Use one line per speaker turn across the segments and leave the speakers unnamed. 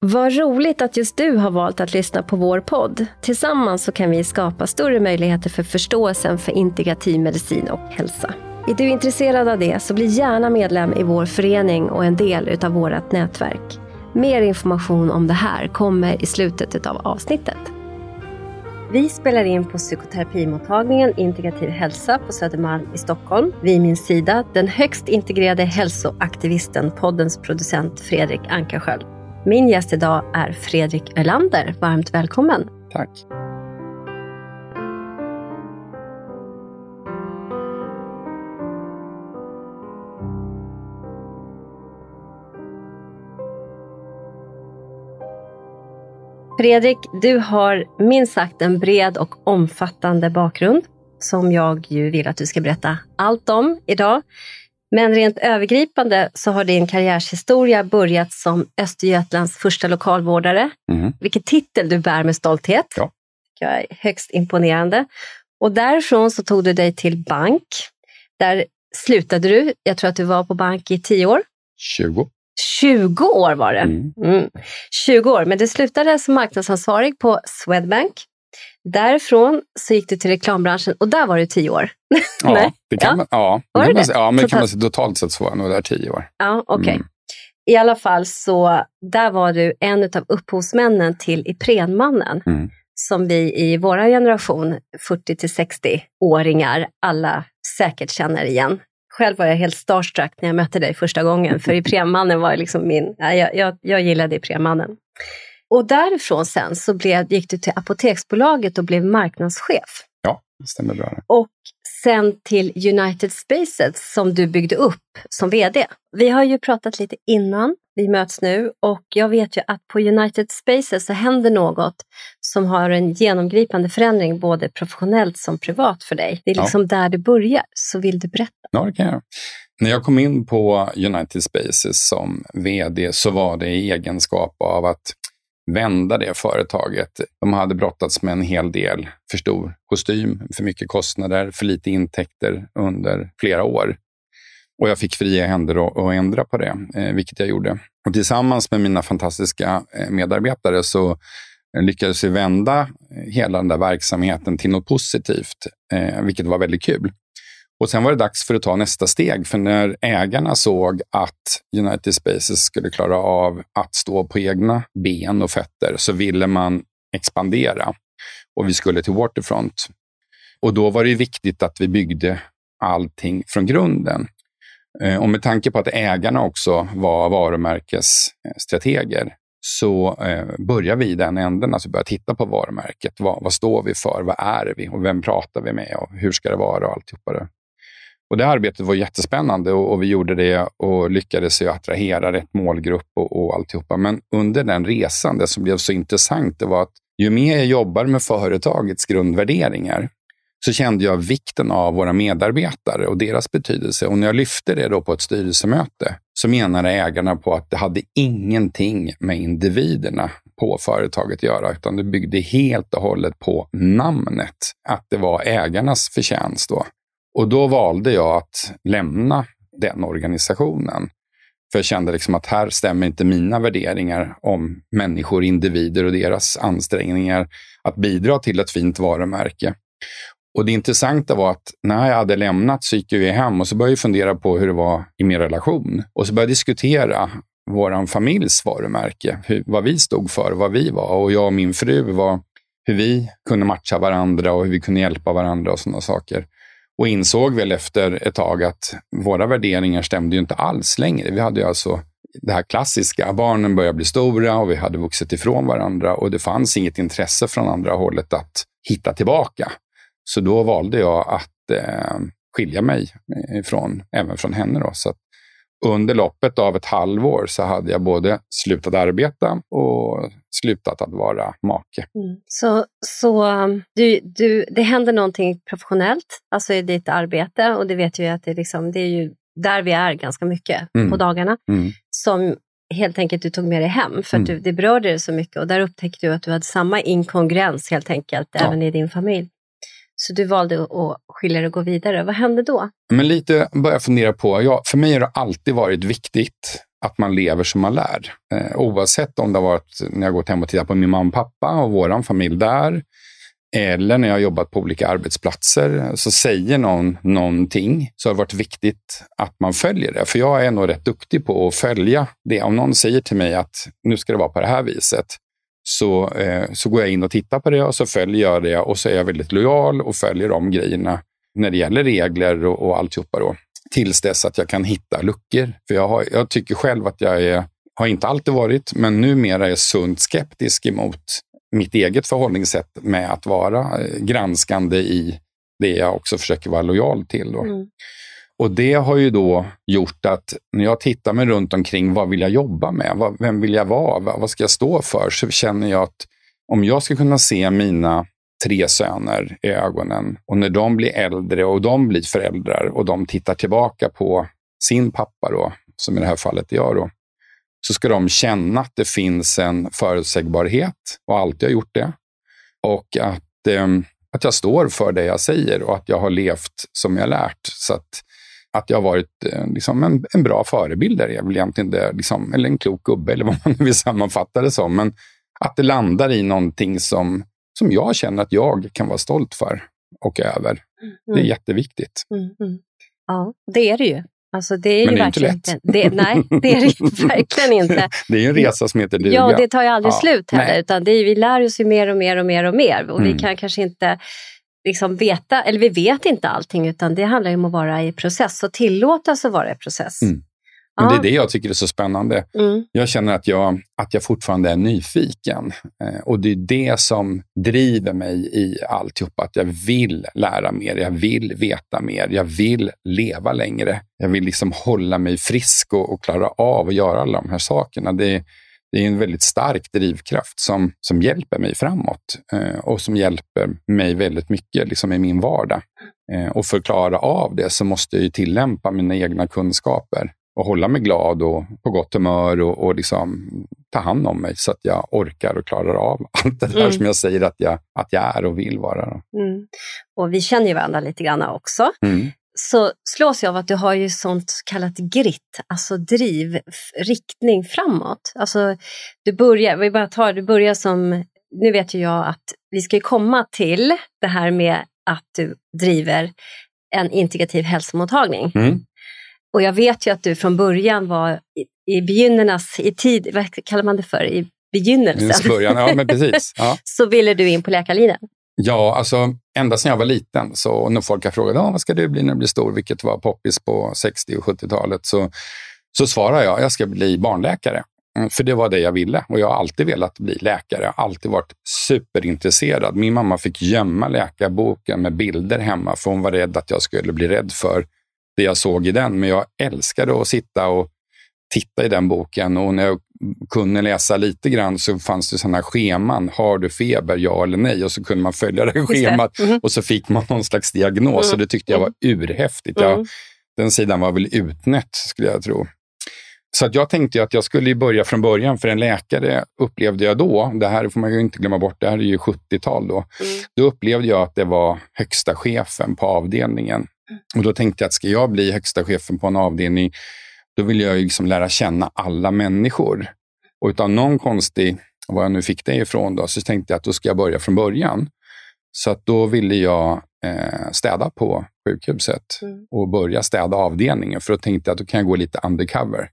Vad roligt att just du har valt att lyssna på vår podd. Tillsammans så kan vi skapa större möjligheter för förståelsen för integrativ medicin och hälsa. Är du intresserad av det så bli gärna medlem i vår förening och en del utav vårt nätverk. Mer information om det här kommer i slutet av avsnittet. Vi spelar in på psykoterapimottagningen Integrativ hälsa på Södermalm i Stockholm. Vid min sida den högst integrerade hälsoaktivisten, poddens producent Fredrik Ankarsköld. Min gäst idag är Fredrik Ölander. Varmt välkommen.
Tack.
Fredrik, du har minst sagt en bred och omfattande bakgrund som jag ju vill att du ska berätta allt om idag. Men rent övergripande så har din karriärshistoria börjat som Östergötlands första lokalvårdare. Mm. Vilken titel du bär med stolthet.
Ja.
Jag är högst imponerande. Och därifrån så tog du dig till bank. Där slutade du. Jag tror att du var på bank i tio år.
20.
20 år var det. Mm. Mm. 20 år, men du slutade som marknadsansvarig på Swedbank. Därifrån så gick du till reklambranschen och där var du tio år.
Ja, det kan ja. man, ja, det kan man, ja, men kan man, totalt sett så var jag nog där tio år.
Ja. Okay. Mm. I alla fall så där var du en av upphovsmännen till Iprenmannen. Mm. Som vi i vår generation, 40 till 60-åringar, alla säkert känner igen. Själv var jag helt starstruck när jag mötte dig första gången, för Iprenmannen var liksom min... Ja, jag, jag, jag gillade Iprenmannen. Och därifrån sen så blev, gick du till Apoteksbolaget och blev marknadschef.
Ja, det stämmer bra.
Och sen till United Spaces som du byggde upp som VD. Vi har ju pratat lite innan vi möts nu och jag vet ju att på United Spaces så händer något som har en genomgripande förändring både professionellt som privat för dig. Det är liksom ja. där det börjar, så vill du berätta?
Ja, det kan jag. När jag kom in på United Spaces som VD så var det i egenskap av att vända det företaget. De hade brottats med en hel del för stor kostym, för mycket kostnader, för lite intäkter under flera år. Och jag fick fria händer att ändra på det, eh, vilket jag gjorde. Och tillsammans med mina fantastiska eh, medarbetare så eh, lyckades vi vända hela den där verksamheten till något positivt, vilket var väldigt kul. Och sen var det dags för att ta nästa steg, för när ägarna såg att United Spaces skulle klara av att stå på egna ben och fötter så ville man expandera och vi skulle till Waterfront. Och då var det viktigt att vi byggde allting från grunden. Eh, och med tanke på att ägarna också var varumärkesstrateger så eh, började börjar vi i den änden, alltså började titta på varumärket. Vad, vad, står vi för? Vad är vi? Och vem pratar vi med? Och hur ska det vara? Och alltihopa det. Och det arbetet var jättespännande och, och vi gjorde det och lyckades ju attrahera rätt målgrupp och, och alltihopa. Men under den resan, det som blev så intressant, det var att ju mer jag jobbar med företagets grundvärderingar, så kände jag vikten av våra medarbetare och deras betydelse. Och när jag lyfte det då på ett styrelsemöte så menade ägarna på att det hade ingenting med individerna på företaget att göra, utan det byggde helt och hållet på namnet. Att det var ägarnas förtjänst. Då. Och då valde jag att lämna den organisationen. För jag kände liksom att här stämmer inte mina värderingar om människor, individer och deras ansträngningar att bidra till ett fint varumärke. Och det intressanta var att när jag hade lämnat så gick jag hem och så började jag fundera på hur det var i min relation. Och så började jag diskutera vår familjs varumärke, hur, vad vi stod för, vad vi var. Och jag och min fru var hur vi kunde matcha varandra och hur vi kunde hjälpa varandra och sådana saker. Och insåg väl efter ett tag att våra värderingar stämde ju inte alls längre. Vi hade ju alltså det här klassiska, barnen började bli stora och vi hade vuxit ifrån varandra och det fanns inget intresse från andra hållet att hitta tillbaka. Så då valde jag att eh, skilja mig eh, ifrån, även från henne. Då. Så under loppet av ett halvår så hade jag både slutat arbeta och slutat att vara make.
Mm. Så, så um, du, du, det händer någonting professionellt, alltså i ditt arbete och det vet vi att det, liksom, det är ju där vi är ganska mycket mm. på dagarna, mm. som helt enkelt du tog med dig hem för att mm. du, det berörde dig så mycket och där upptäckte du att du hade samma inkongruens helt enkelt ja. även i din familj. Så du valde att skilja dig och gå vidare. Vad hände då?
Men lite började fundera på, ja, för mig har det alltid varit viktigt att man lever som man lär. Eh, oavsett om det har varit när jag gått hem och tittat på min mamma och pappa och vår familj där, eller när jag har jobbat på olika arbetsplatser, så säger någon någonting så har det varit viktigt att man följer det. För jag är nog rätt duktig på att följa det. Om någon säger till mig att nu ska det vara på det här viset, så, eh, så går jag in och tittar på det och så följer jag det och så är jag väldigt lojal och följer de grejerna när det gäller regler och, och alltihopa. Då. Tills dess att jag kan hitta luckor. För jag, har, jag tycker själv att jag är, har inte alltid varit, men numera är sunt skeptisk emot mitt eget förhållningssätt med att vara eh, granskande i det jag också försöker vara lojal till. Då. Mm. Och det har ju då gjort att när jag tittar mig runt omkring, vad vill jag jobba med? vem vill jag vara? Vad ska jag stå för? Så känner jag att om jag ska kunna se mina tre söner i ögonen och när de blir äldre och de blir föräldrar och de tittar tillbaka på sin pappa, då, som i det här fallet är jag, då, så ska de känna att det finns en förutsägbarhet och alltid har gjort det. Och att, eh, att jag står för det jag säger och att jag har levt som jag lärt. Så att, att jag har varit eh, liksom en, en bra förebild är väl egentligen det, liksom, eller en klok gubbe eller vad man vill sammanfatta det som. Men att det landar i någonting som, som jag känner att jag kan vara stolt för och över. Mm. Det är mm. jätteviktigt. Mm, mm.
Ja, det är det ju. Alltså det är
Men
ju
det är
verkligen
inte lätt.
Det, nej, det är det verkligen inte.
det är en resa som heter duga.
Ja, det tar ju aldrig ja. slut heller. Utan det är, vi lär oss ju mer och mer och mer och mer. Och mm. vi kan kanske inte liksom veta, eller vi vet inte allting, utan det handlar om att vara i process och tillåtas att vara i process. Mm.
Men det är det jag tycker är så spännande. Mm. Jag känner att jag, att jag fortfarande är nyfiken. Eh, och det är det som driver mig i alltihop. Att jag vill lära mer, jag vill veta mer, jag vill leva längre. Jag vill liksom hålla mig frisk och, och klara av att göra alla de här sakerna. Det, det är en väldigt stark drivkraft som, som hjälper mig framåt eh, och som hjälper mig väldigt mycket liksom i min vardag. Eh, och för att klara av det så måste jag tillämpa mina egna kunskaper och hålla mig glad och på gott humör och, och liksom ta hand om mig så att jag orkar och klarar av allt det där mm. som jag säger att jag, att jag är och vill vara. Mm.
Och vi känner ju varandra lite grann också. Mm. Så slås jag av att du har ju sånt kallat grit, alltså driv, riktning framåt. Alltså, du börjar, vi bara tar, du börjar som, nu vet ju jag att vi ska komma till det här med att du driver en integrativ hälsomottagning. Mm. Och jag vet ju att du från början var i, i begynnarnas, i tid, vad kallar man det för, i begynnelsen.
Början, ja, men precis. Ja.
så ville du in på läkarlinjen.
Ja, alltså ända sedan jag var liten, så när folk har frågat ah, vad ska du bli när du blir stor, vilket var poppis på 60 och 70-talet, så, så svarar jag jag ska bli barnläkare. Mm, för det var det jag ville och jag har alltid velat bli läkare. Jag har alltid varit superintresserad. Min mamma fick gömma läkarboken med bilder hemma för hon var rädd att jag skulle bli rädd för det jag såg i den. Men jag älskade att sitta och titta i den boken och när jag kunde läsa lite grann så fanns det sådana scheman. Har du feber, ja eller nej? Och så kunde man följa det schemat mm. och så fick man någon slags diagnos mm. och det tyckte jag var mm. urhäftigt. Jag, mm. den sidan var väl utnätt skulle jag tro. Så att jag tänkte att jag skulle börja från början, för en läkare upplevde jag då, det här får man ju inte glömma bort, det här är ju 70-tal då, mm. då upplevde jag att det var högsta chefen på avdelningen och då tänkte jag att ska jag bli högsta chefen på en avdelning, då vill jag liksom lära känna alla människor. Och utan någon konstig, var jag nu fick det ifrån, då, så tänkte jag att då ska jag börja från början. Så att då ville jag eh, städa på sjukhuset mm. och börja städa avdelningen. För då tänkte jag att då kan jag gå lite undercover.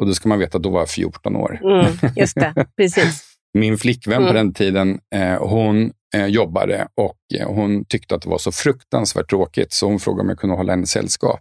Och då ska man veta att då var jag 14 år.
Mm, just det, precis.
Min flickvän mm. på den tiden, eh, hon eh, jobbade och eh, hon tyckte att det var så fruktansvärt tråkigt så hon frågade om jag kunde hålla henne sällskap.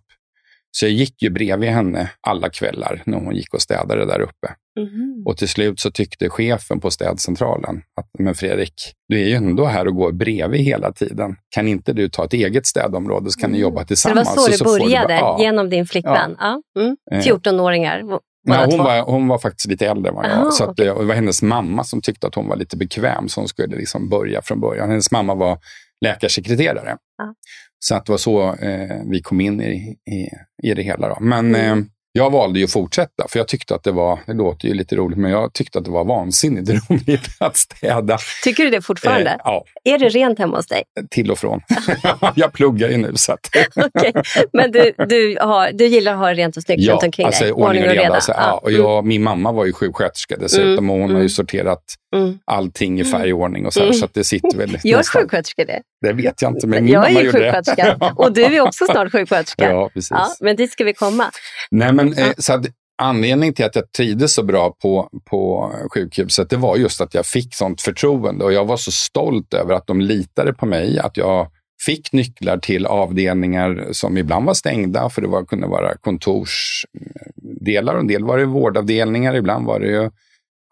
Så jag gick ju bredvid henne alla kvällar när hon gick och städade där uppe. Mm. Och till slut så tyckte chefen på städcentralen att, men Fredrik, du är ju ändå här och går bredvid hela tiden. Kan inte du ta ett eget städområde så kan ni mm. jobba tillsammans.
Så det var så, så det började, bara, ja. genom din flickvän? Ja. Ja. Mm. 14-åringar
Nej, hon, var, hon var faktiskt lite äldre än vad jag Aha, så att, okay. det var hennes mamma som tyckte att hon var lite bekväm, så hon skulle liksom börja från början. Hennes mamma var läkarsekreterare. Ah. Så att det var så eh, vi kom in i, i, i det hela. Då. Men mm. eh, jag valde ju att fortsätta, för jag tyckte att det var, det låter ju lite roligt, men jag tyckte att det var vansinnigt roligt att städa.
Tycker du det fortfarande?
Eh, ja.
Är det rent hemma hos dig?
Till och från. jag pluggar ju nu. Så att...
okay. Men du, du, har, du gillar att ha rent och snyggt
ja,
runt omkring
alltså,
dig?
Ordning och reda. reda. Så, ja. och jag, min mamma var ju sjuksköterska dessutom mm. och hon mm. har ju mm. sorterat mm. allting i färgordning och så, mm. så att det sitter väl
Gör sjuksköterskor det?
Det vet jag inte, men min
jag
mamma
är sjuksköterska och du är också snart sjuksköterska.
ja, precis. Ja,
men dit ska vi komma.
Nej, men, eh, så att, anledningen till att jag trivdes så bra på, på sjukhuset, det var just att jag fick sånt förtroende och jag var så stolt över att de litade på mig, att jag fick nycklar till avdelningar som ibland var stängda, för det var, kunde vara kontorsdelar. En del var det vårdavdelningar, ibland var det ju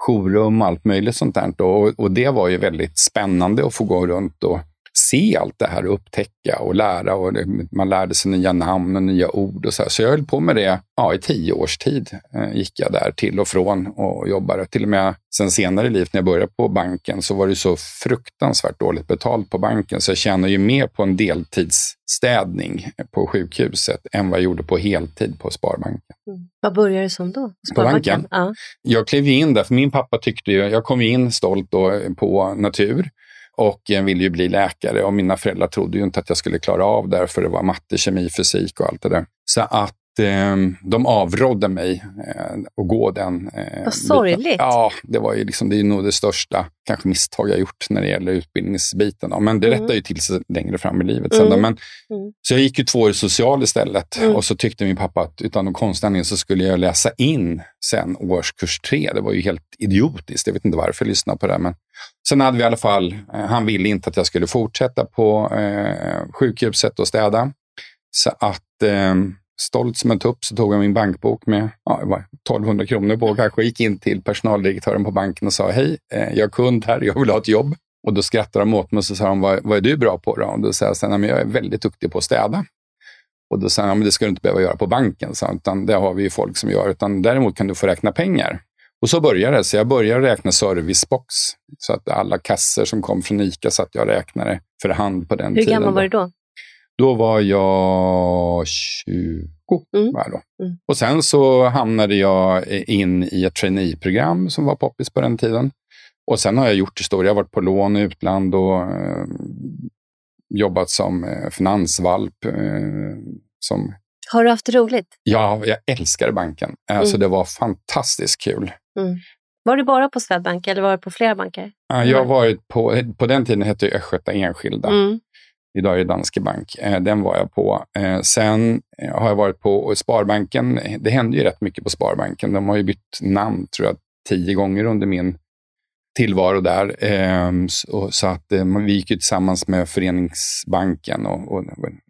jourrum, allt möjligt sånt där. Och, och det var ju väldigt spännande att få gå runt och se allt det här och upptäcka och lära. Och man lärde sig nya namn och nya ord. och Så, här. så jag höll på med det ja, i tio års tid. Eh, gick jag där till och från och jobbade. Till och med sen senare i livet när jag började på banken så var det så fruktansvärt dåligt betalt på banken så jag tjänade ju mer på en deltidsstädning på sjukhuset än vad jag gjorde på heltid på Sparbanken.
Mm. Vad började du som då?
På banken? Ja. Jag klev in där, för min pappa tyckte ju, jag kom in stolt då på natur och jag ville ju bli läkare och mina föräldrar trodde ju inte att jag skulle klara av det, för det var matte, kemi, fysik och allt det där. Så att de avrådde mig eh, att gå den.
Eh, Vad sorgligt.
Ja, det var ju liksom, det är nog det största kanske misstag jag gjort när det gäller utbildningsbiten. Då. Men det mm. rättar ju till sig längre fram i livet. Sen, mm. Men, mm. Så jag gick ju två år social istället mm. och så tyckte min pappa att utan någon konstanledning så skulle jag läsa in sen årskurs tre. Det var ju helt idiotiskt. Jag vet inte varför jag lyssnade på det. Men sen hade vi i alla fall, eh, han ville inte att jag skulle fortsätta på eh, sjukhuset och städa. Så att eh, stolt som en tupp så tog jag min bankbok med ja, 1200 kronor på kanske gick in till personaldirektören på banken och sa hej, eh, jag är kund här, jag vill ha ett jobb. Och då skrattade de åt mig och så sa de, vad, vad är du bra på då? Och då sa jag, men jag är väldigt duktig på att städa. Och då sa han, men det ska du inte behöva göra på banken, så, utan det har vi folk som gör. Utan däremot kan du få räkna pengar. Och så började det. Så jag började räkna servicebox. Så att alla kasser som kom från ICA satt jag och räknade för hand på den
Hur
tiden.
Hur gammal var du då?
Då var jag 20. Mm. Var då. Mm. Och sen så hamnade jag in i ett traineeprogram som var poppis på den tiden. Och sen har jag gjort historia. Jag har varit på lån i utland och eh, jobbat som eh, finansvalp. Eh, som...
Har du haft roligt?
Ja, jag älskade banken. Alltså, mm. Det var fantastiskt kul. Mm.
Var du bara på Swedbank eller var du på flera banker?
jag har varit på, på den tiden hette det Östgöta Enskilda. Mm. Idag är det Danske Bank. Eh, den var jag på. Eh, sen eh, har jag varit på Sparbanken. Det hände ju rätt mycket på Sparbanken. De har ju bytt namn, tror jag, tio gånger under min tillvaro där. Ehm, så att vi gick ju tillsammans med Föreningsbanken och, och,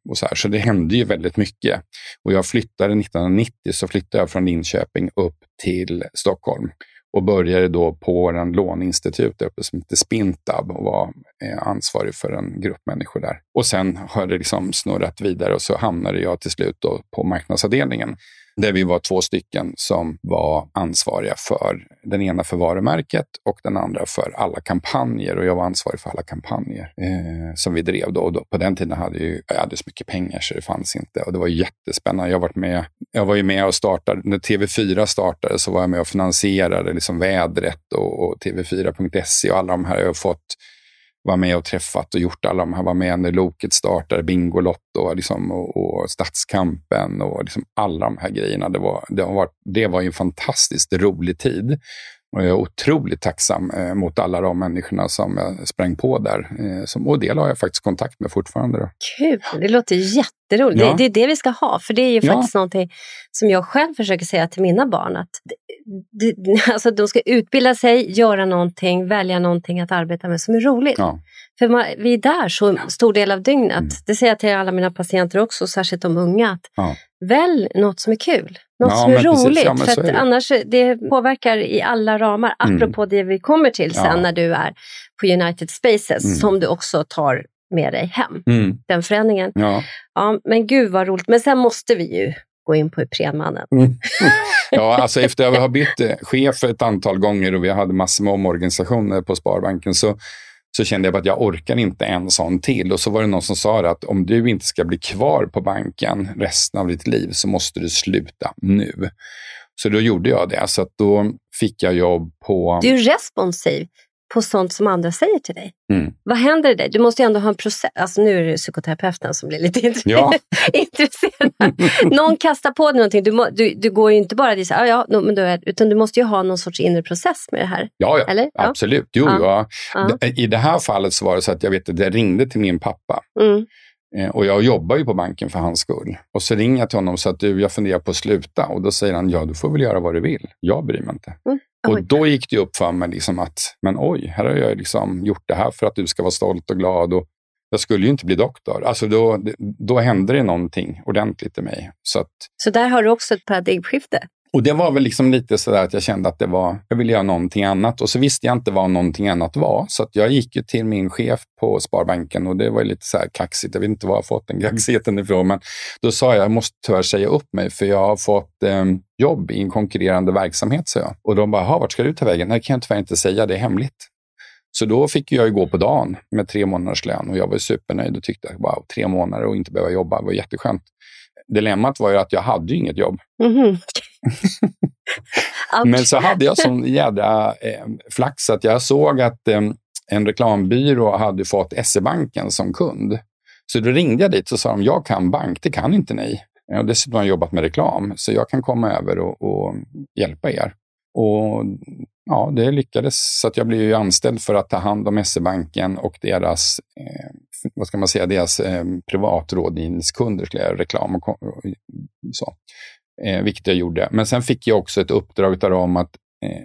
och så här. Så det hände ju väldigt mycket. Och jag flyttade 1990, så flyttade jag från Linköping upp till Stockholm och började då på en låneinstitut uppe som heter Spintab och var eh, ansvarig för en grupp människor där. Och sen har det liksom snurrat vidare och så hamnade jag till slut på marknadsavdelningen där vi var två stycken som var ansvariga för den ena för varumärket och den andra för alla kampanjer. Och jag var ansvarig för alla kampanjer eh, som vi drev då. Och då, på den tiden hade jag, jag hade så mycket pengar så det fanns inte. Och det var jättespännande. Jag, varit med, jag var ju med och startade, när TV4 startade så var jag med och finansierade liksom vädret och, och TV4.se och alla de här. Jag har fått var med och träffat och gjort alla de här, var med när Loket startade, Bingolotto liksom, och, och Stadskampen och liksom alla de här grejerna. Det var, det, har varit, det var en fantastiskt rolig tid. Och jag är otroligt tacksam eh, mot alla de människorna som jag sprang på där. Eh, som, och del har jag faktiskt kontakt med fortfarande. Då.
Kul, det låter jätteroligt. Ja. Det, det, är det vi ska ha. För det är ju ja. faktiskt någonting som jag själv försöker säga till mina barn. Att det, det, alltså de ska utbilda sig, göra någonting, välja någonting att arbeta med som är roligt. Ja. För man, vi är där så stor del av dygnet. Mm. Det säger jag till alla mina patienter också, särskilt de unga. Att ja. Välj något som är kul, något som är roligt. Ja, för att annars det påverkar i alla ramar. Mm. Apropå det vi kommer till sen när du är på United Spaces, mm. som du också tar med dig hem. Mm. Den förändringen. Ja. ja. Men gud vad roligt. Men sen måste vi ju gå in på Iprenmannen. Mm.
Ja, alltså efter att vi har bytt chef ett antal gånger och vi hade massor med omorganisationer på Sparbanken så så kände jag att jag orkar inte en sån till. Och så var det någon som sa att om du inte ska bli kvar på banken resten av ditt liv så måste du sluta nu. Så då gjorde jag det. Så då fick jag jobb på...
Du är responsiv på sånt som andra säger till dig.
Mm.
Vad händer i dig? Du måste ju ändå ha en process. Alltså nu är det psykoterapeuten som blir lite
Ja.
intresserad. Någon kastar på dig någonting. Du, må, du, du går ju inte bara och säger ja, ja, men då är, utan du måste ju ha någon sorts inre process med det här.
Ja, ja.
Eller? Ja.
absolut. Jo,
Ja.
ja. I det här fallet så var det så att jag vet att jag ringde till min pappa.
Mm.
Eh, Och jag jobbar ju på banken för hans skull. Och så ringer jag till honom och säger att du, jag funderar på att sluta. Och då säger han, ja du får väl göra vad du vill. Jag bryr mig inte.
Mm.
Och då gick det upp för mig liksom att, men oj, här har jag liksom gjort det här för att du ska vara stolt och glad. Och jag skulle ju inte bli doktor. Alltså då, då hände det någonting ordentligt i mig. Så att,
Så där har du också ett paradigmskifte
och det var väl liksom lite sådär att jag kände att det var, jag ville göra någonting annat. Och så visste jag inte vad någonting annat var. Så att jag gick ju till min chef på Sparbanken och det var ju lite så här kaxigt. Jag vet inte var jag har fått den kaxigheten ifrån. Men då sa jag, jag måste tyvärr säga upp mig för jag har fått eh, jobb i en konkurrerande verksamhet, sa jag. Och de bara, vart ska du ta vägen? Nej, det kan jag tyvärr inte säga, det är hemligt. Så då fick jag ju gå på dagen med tre månaders lön och jag var supernöjd och tyckte, att wow, tre månader och inte behöva jobba var jätteskönt. Dilemmat var ju att jag hade ju inget jobb.
Mm -hmm.
Men så hade jag sån jädra eh, flax att jag såg att eh, en reklambyrå hade fått SE-banken som kund. Så då ringde jag dit och sa de, jag kan bank, det kan inte ni. Jag har dessutom jobbat med reklam, så jag kan komma över och, och hjälpa er. Och ja, det lyckades. Så att jag blev ju anställd för att ta hand om SE-banken och deras, eh, vad ska man säga, deras eh, privatrådgivningskunder, reklam och och så. Eh, vilket jag gjorde. Men sen fick jag också ett uppdrag av dem att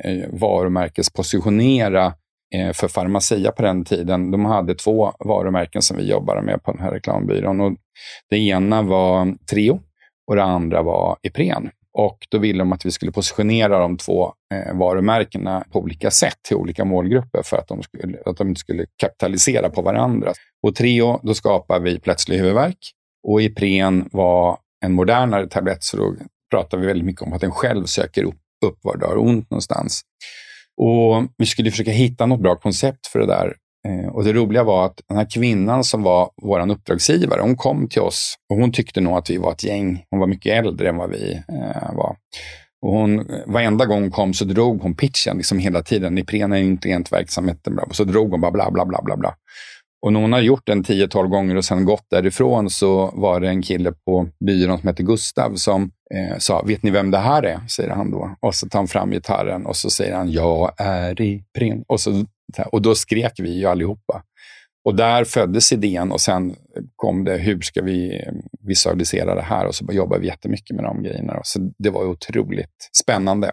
eh, varumärkespositionera eh, för Pharmacia på den tiden. De hade två varumärken som vi jobbade med på den här reklambyrån. Och det ena var Treo och det andra var Ipren. Och då ville de att vi skulle positionera de två eh, varumärkena på olika sätt till olika målgrupper för att de, skulle, att de inte skulle kapitalisera på varandra. Och Treo, då skapar vi plötslig huvudvärk. Och Ipren var en modernare tablett, så då pratar vi väldigt mycket om att den själv söker upp, upp var det har ont någonstans. Och vi skulle försöka hitta något bra koncept för det där. Eh, och det roliga var att den här kvinnan som var vår uppdragsgivare, hon kom till oss och hon tyckte nog att vi var ett gäng. Hon var mycket äldre än vad vi eh, var. Och hon, eh, varenda gång hon kom så drog hon pitchen liksom hela tiden. Ipren är inte rent verksamheten. Bla, och så drog hon bara bla, bla, bla, bla, bla. Och när hon har gjort den 10-12 gånger och sen gått därifrån så var det en kille på byrån som hette Gustav som eh, sa, vet ni vem det här är? säger han då. Och så tar han fram gitarren och så säger han, jag är i pren. Och, så, och då skrek vi ju allihopa. Och där föddes idén och sen kom det, hur ska vi eh, visualisera det här? Och så jobbade vi jättemycket med de grejerna. Då. Så det var otroligt spännande.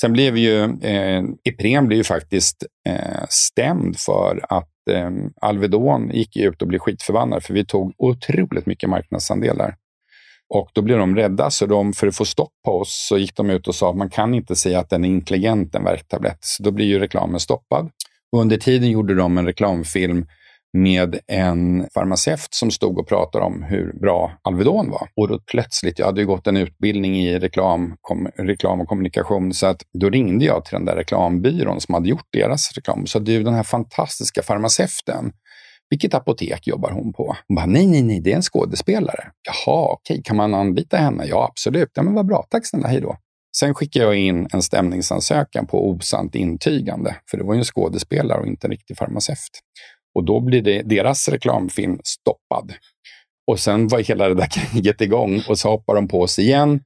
Sen blev ju eh, Ipren blev ju faktiskt eh, stämd för att eh, Alvedon gick ut och blev skitförbannade, för vi tog otroligt mycket marknadsandelar. Och då blev de rädda, så de, för att få stopp på oss så gick de ut och sa att man kan inte säga att den är intelligent, en värktablett. Så då blir ju reklamen stoppad. Och under tiden gjorde de en reklamfilm med en farmaceut som stod och pratade om hur bra Alvedon var. Och då plötsligt, jag hade ju gått en utbildning i reklam, kom, reklam och kommunikation, så att då ringde jag till den där reklambyrån som hade gjort deras reklam. Så du, den här fantastiska farmaceuten, vilket apotek jobbar hon på? Hon bara, nej, nej, nej, det är en skådespelare. Jaha, okej, kan man anlita henne? Ja, absolut. Ja, men vad bra, tack snälla, hej då. Sen skickade jag in en stämningsansökan på osant intygande, för det var ju en skådespelare och inte en riktig farmaceut. Och då blir det deras reklamfilm stoppad. Och sen var hela det där kriget igång och så hoppar de på oss igen.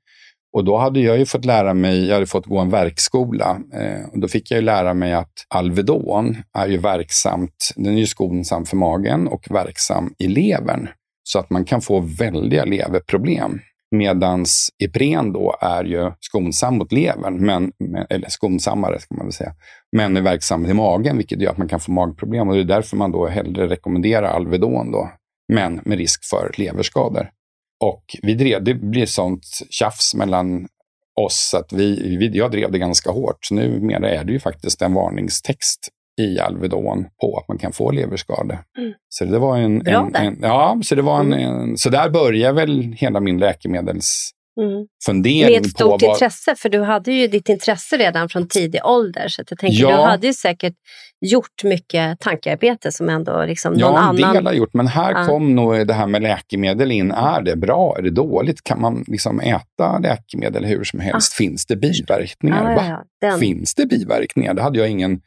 Och då hade jag ju fått lära mig, jag hade fått gå en verkskola. Eh, och då fick jag ju lära mig att Alvedon är ju verksamt, den är ju skonsam för magen och verksam i levern. Så att man kan få väldiga leverproblem. Medans Ipren då är ju skonsam mot levern, men, eller skonsammare ska man väl säga, men är verksam i magen, vilket gör att man kan få magproblem. Och det är därför man då hellre rekommenderar Alvedon, då, men med risk för leverskador. Och vi drev, det blir sånt tjafs mellan oss att vi, vi, jag drev det ganska hårt. Så numera är det ju faktiskt en varningstext i Alvedon på att man kan få leverskador.
Mm.
Så det var en, en, en, ja, så det var en,
Mm.
en, så där började väl hela min läkemedels
Mm.
fundering
Med ett stort
vad...
intresse, för du hade ju ditt intresse redan från tidig ålder. Så att jag tänker,
Ja.
du hade ju säkert gjort mycket tankearbete som ändå liksom någon
Ja, en
annan...
del har gjort, men här
Ja.
kom nog det här med läkemedel in. Är det bra? Är det dåligt? Kan man liksom äta läkemedel hur som helst? Finns det biverkningar?
Ah. Ja, ja, ja.
Finns det biverkningar? Det hade jag ingen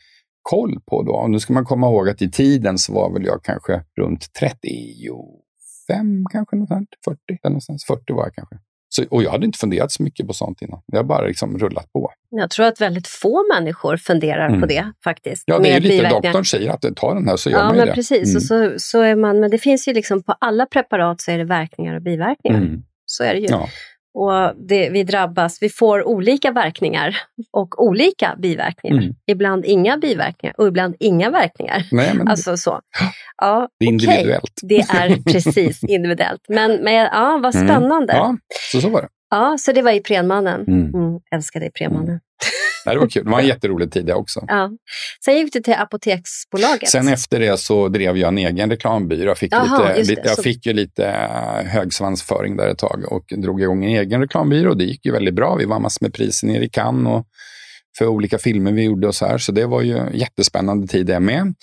koll på då. Och nu ska man komma ihåg att i tiden så var väl jag kanske runt 35, kanske något sånt, 40, där någonstans. 40 var jag kanske. Så, och jag hade inte funderat så mycket på sånt innan. Jag har bara liksom rullat på.
Jag tror att väldigt få människor funderar på
Mm.
det faktiskt.
Ja, det är ju lite doktorn säger att ta den här så gör
Ja,
man ju
men
det.
precis.
Mm.
Så, så är man, men det finns ju liksom på alla preparat så är det verkningar och biverkningar.
Mm.
Så är det ju.
Ja.
Och det, vi drabbas, vi får olika verkningar och olika biverkningar.
Mm.
Ibland inga biverkningar och ibland inga verkningar.
Nej, men
Alltså så. Ja,
det är individuellt.
Det är precis individuellt. Men, men ja, vad
Mm.
spännande. Ja.
Ja, så, så var det.
så det var Iprenmannen.
Mm.
Mm, älskade Iprenmannen.
Nej, det var kul. Det var en jätterolig tid det också.
Ja. Sen gick du till Apoteksbolaget.
Sen efter det så drev jag en egen reklambyrå. Jag fick,
Jaha,
lite,
det.
jag
Så-
fick ju lite eh, hög svansföring där ett tag och drog igång en egen reklambyrå. Det gick ju väldigt bra. Vi vann massor med priser nere i Cannes och för olika filmer vi gjorde och så här. Så det var ju jättespännande tid det med.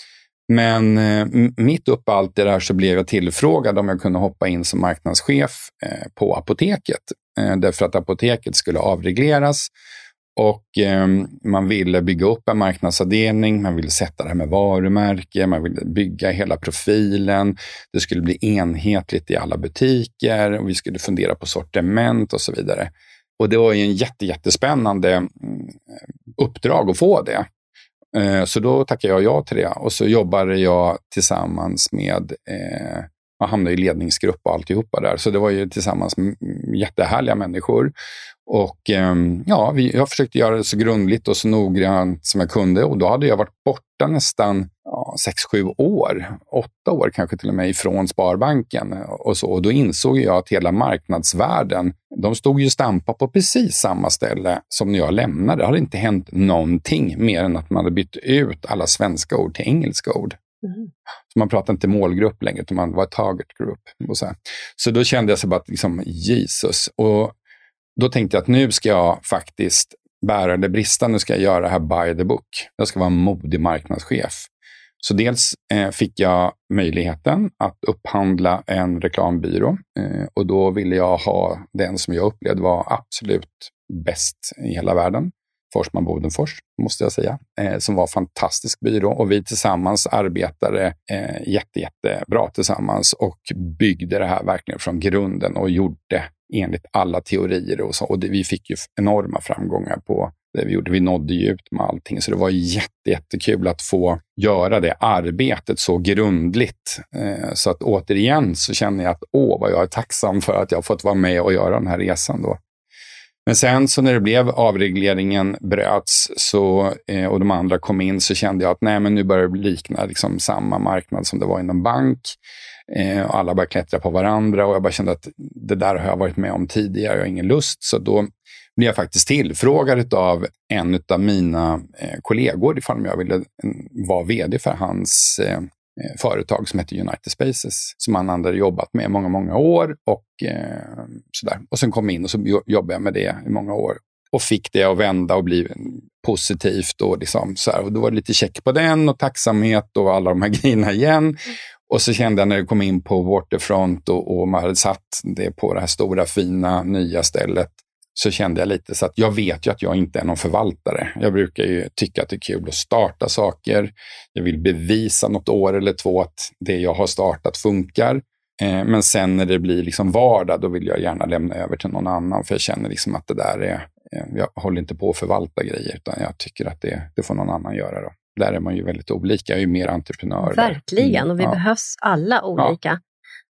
Men eh, mitt uppe i allt det där så blev jag tillfrågad om jag kunde hoppa in som marknadschef eh, på apoteket. Därför att apoteket skulle avregleras och eh, man ville bygga upp en marknadsavdelning, man ville sätta det här med varumärke, man ville bygga hela profilen. Det skulle bli enhetligt i alla butiker och vi skulle fundera på sortiment och så vidare. Och det var ju en jätte, jättespännande mm, uppdrag att få det. Eh, Så då tackade jag ja till det och så jobbade jag tillsammans med, eh, jag hamnade i ledningsgrupp och alltihopa där. Så det var ju tillsammans med mm, jättehärliga människor. Och ehm, ja, vi, jag försökte göra det så grundligt och så noggrant som jag kunde och då hade jag varit borta nästan ja, sex, sju år, åtta år kanske till och med ifrån Sparbanken. Och, så. och då insåg jag att hela marknadsvärlden, de stod ju stampa på precis samma ställe som när jag lämnade. Det hade inte hänt någonting mer än att man hade bytt ut alla svenska ord till engelska ord.
Mm.
Så man pratar inte målgrupp längre, utan man var target group. Och så, här. så då kände jag så bara att liksom, Jesus. Och då tänkte jag att nu ska jag faktiskt bära det brista, nu ska jag göra det här by the book. Jag ska vara en modig marknadschef. Så dels eh, fick jag möjligheten att upphandla en reklambyrå eh, och då ville jag ha den som jag upplevde var absolut bäst i hela världen. Forsman Bodenfors, måste jag säga, eh, som var en fantastisk byrå. Och vi tillsammans arbetade eh, jätte, jättebra tillsammans och byggde det här verkligen från grunden och gjorde enligt alla teorier. Och, så. och det, vi fick ju enorma framgångar på det vi gjorde. Vi nådde ju ut med allting, så det var jätte, jättekul att få göra det arbetet så grundligt. Eh, så att återigen så känner jag att åh, vad jag är tacksam för att jag har fått vara med och göra den här resan då. Men sen så när det blev avregleringen bröts så, eh, och de andra kom in så kände jag att nej, men nu börjar det likna liksom samma marknad som det var inom bank. Eh, och alla började klättra på varandra och jag bara kände att det där har jag varit med om tidigare, jag har ingen lust. Så då blev jag faktiskt tillfrågad av en av mina eh, kollegor ifall jag ville mm, vara vd för hans eh, eh, företag som heter United Spaces, som han hade jobbat med i många, många år. Och, eh, sådär. och sen kom jag in och så jobbade jag med det i många år. Och fick det att vända och bli mm, positivt. Och, liksom, så här. och då var det lite check på den och tacksamhet och alla de här grejerna igen. Mm. Och så kände jag när jag kom in på Waterfront och, och man hade satt det på det här stora fina nya stället så kände jag lite så att jag vet ju att jag inte är någon förvaltare. Jag brukar ju tycka att det är kul att starta saker. Jag vill bevisa något år eller två att det jag har startat funkar. Eh, men sen när det blir liksom vardag, då vill jag gärna lämna över till någon annan. För jag känner liksom att det där är, eh, jag håller inte på att förvalta grejer, utan jag tycker att det, det får någon annan göra. Då. Där är man ju väldigt olika. Jag är ju mer entreprenör.
Verkligen, och vi
ja.
behövs alla olika.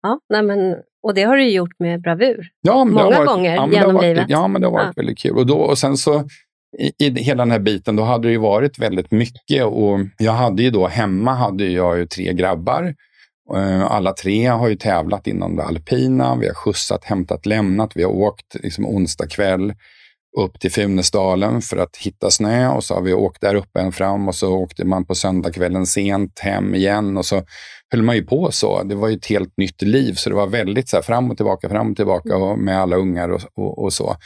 Ja. nej men, och det har du gjort med bravur.
Ja,
Många
varit,
gånger
ja,
genom
varit,
livet.
Ja, men det har varit
Ja.
väldigt kul. Och, då, och sen så i, i hela den här biten, då hade det ju varit väldigt mycket. Och jag hade ju då, hemma hade jag ju tre grabbar. Eh, Alla tre har ju tävlat inom det alpina. Vi har skjutsat, hämtat, lämnat. Vi har åkt liksom onsdag kväll upp till Funäsdalen för att hitta snö och så har vi åkt där uppe en fram och så åkte man på söndagskvällen sent hem igen och så höll man ju på så. Det var ju ett helt nytt liv så det var väldigt så här, fram och tillbaka, fram och tillbaka och med alla ungar och, och, och så.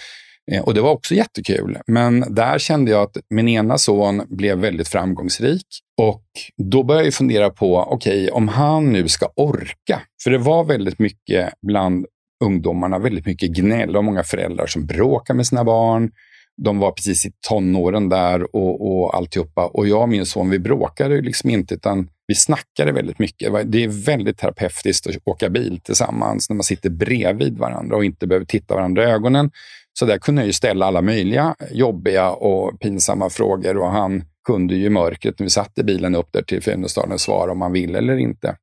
Eh, och det var också jättekul. Men där kände jag att min ena son blev väldigt framgångsrik. Och då började jag fundera på, okej, okay, om han nu ska orka. För det var väldigt mycket bland ungdomarna, väldigt mycket gnäll och många föräldrar som bråkar med sina barn. De var precis i tonåren där och, och alltihopa. Och jag och min son, vi bråkade liksom inte, utan vi snackade väldigt mycket. Det är väldigt terapeutiskt att åka bil tillsammans när man sitter bredvid varandra och inte behöver titta varandra i ögonen. Så där kunde jag ju ställa alla möjliga jobbiga och pinsamma frågor och han kunde ju i mörkret när vi satt i bilen upp där till Funäsdalen svara om han ville eller inte.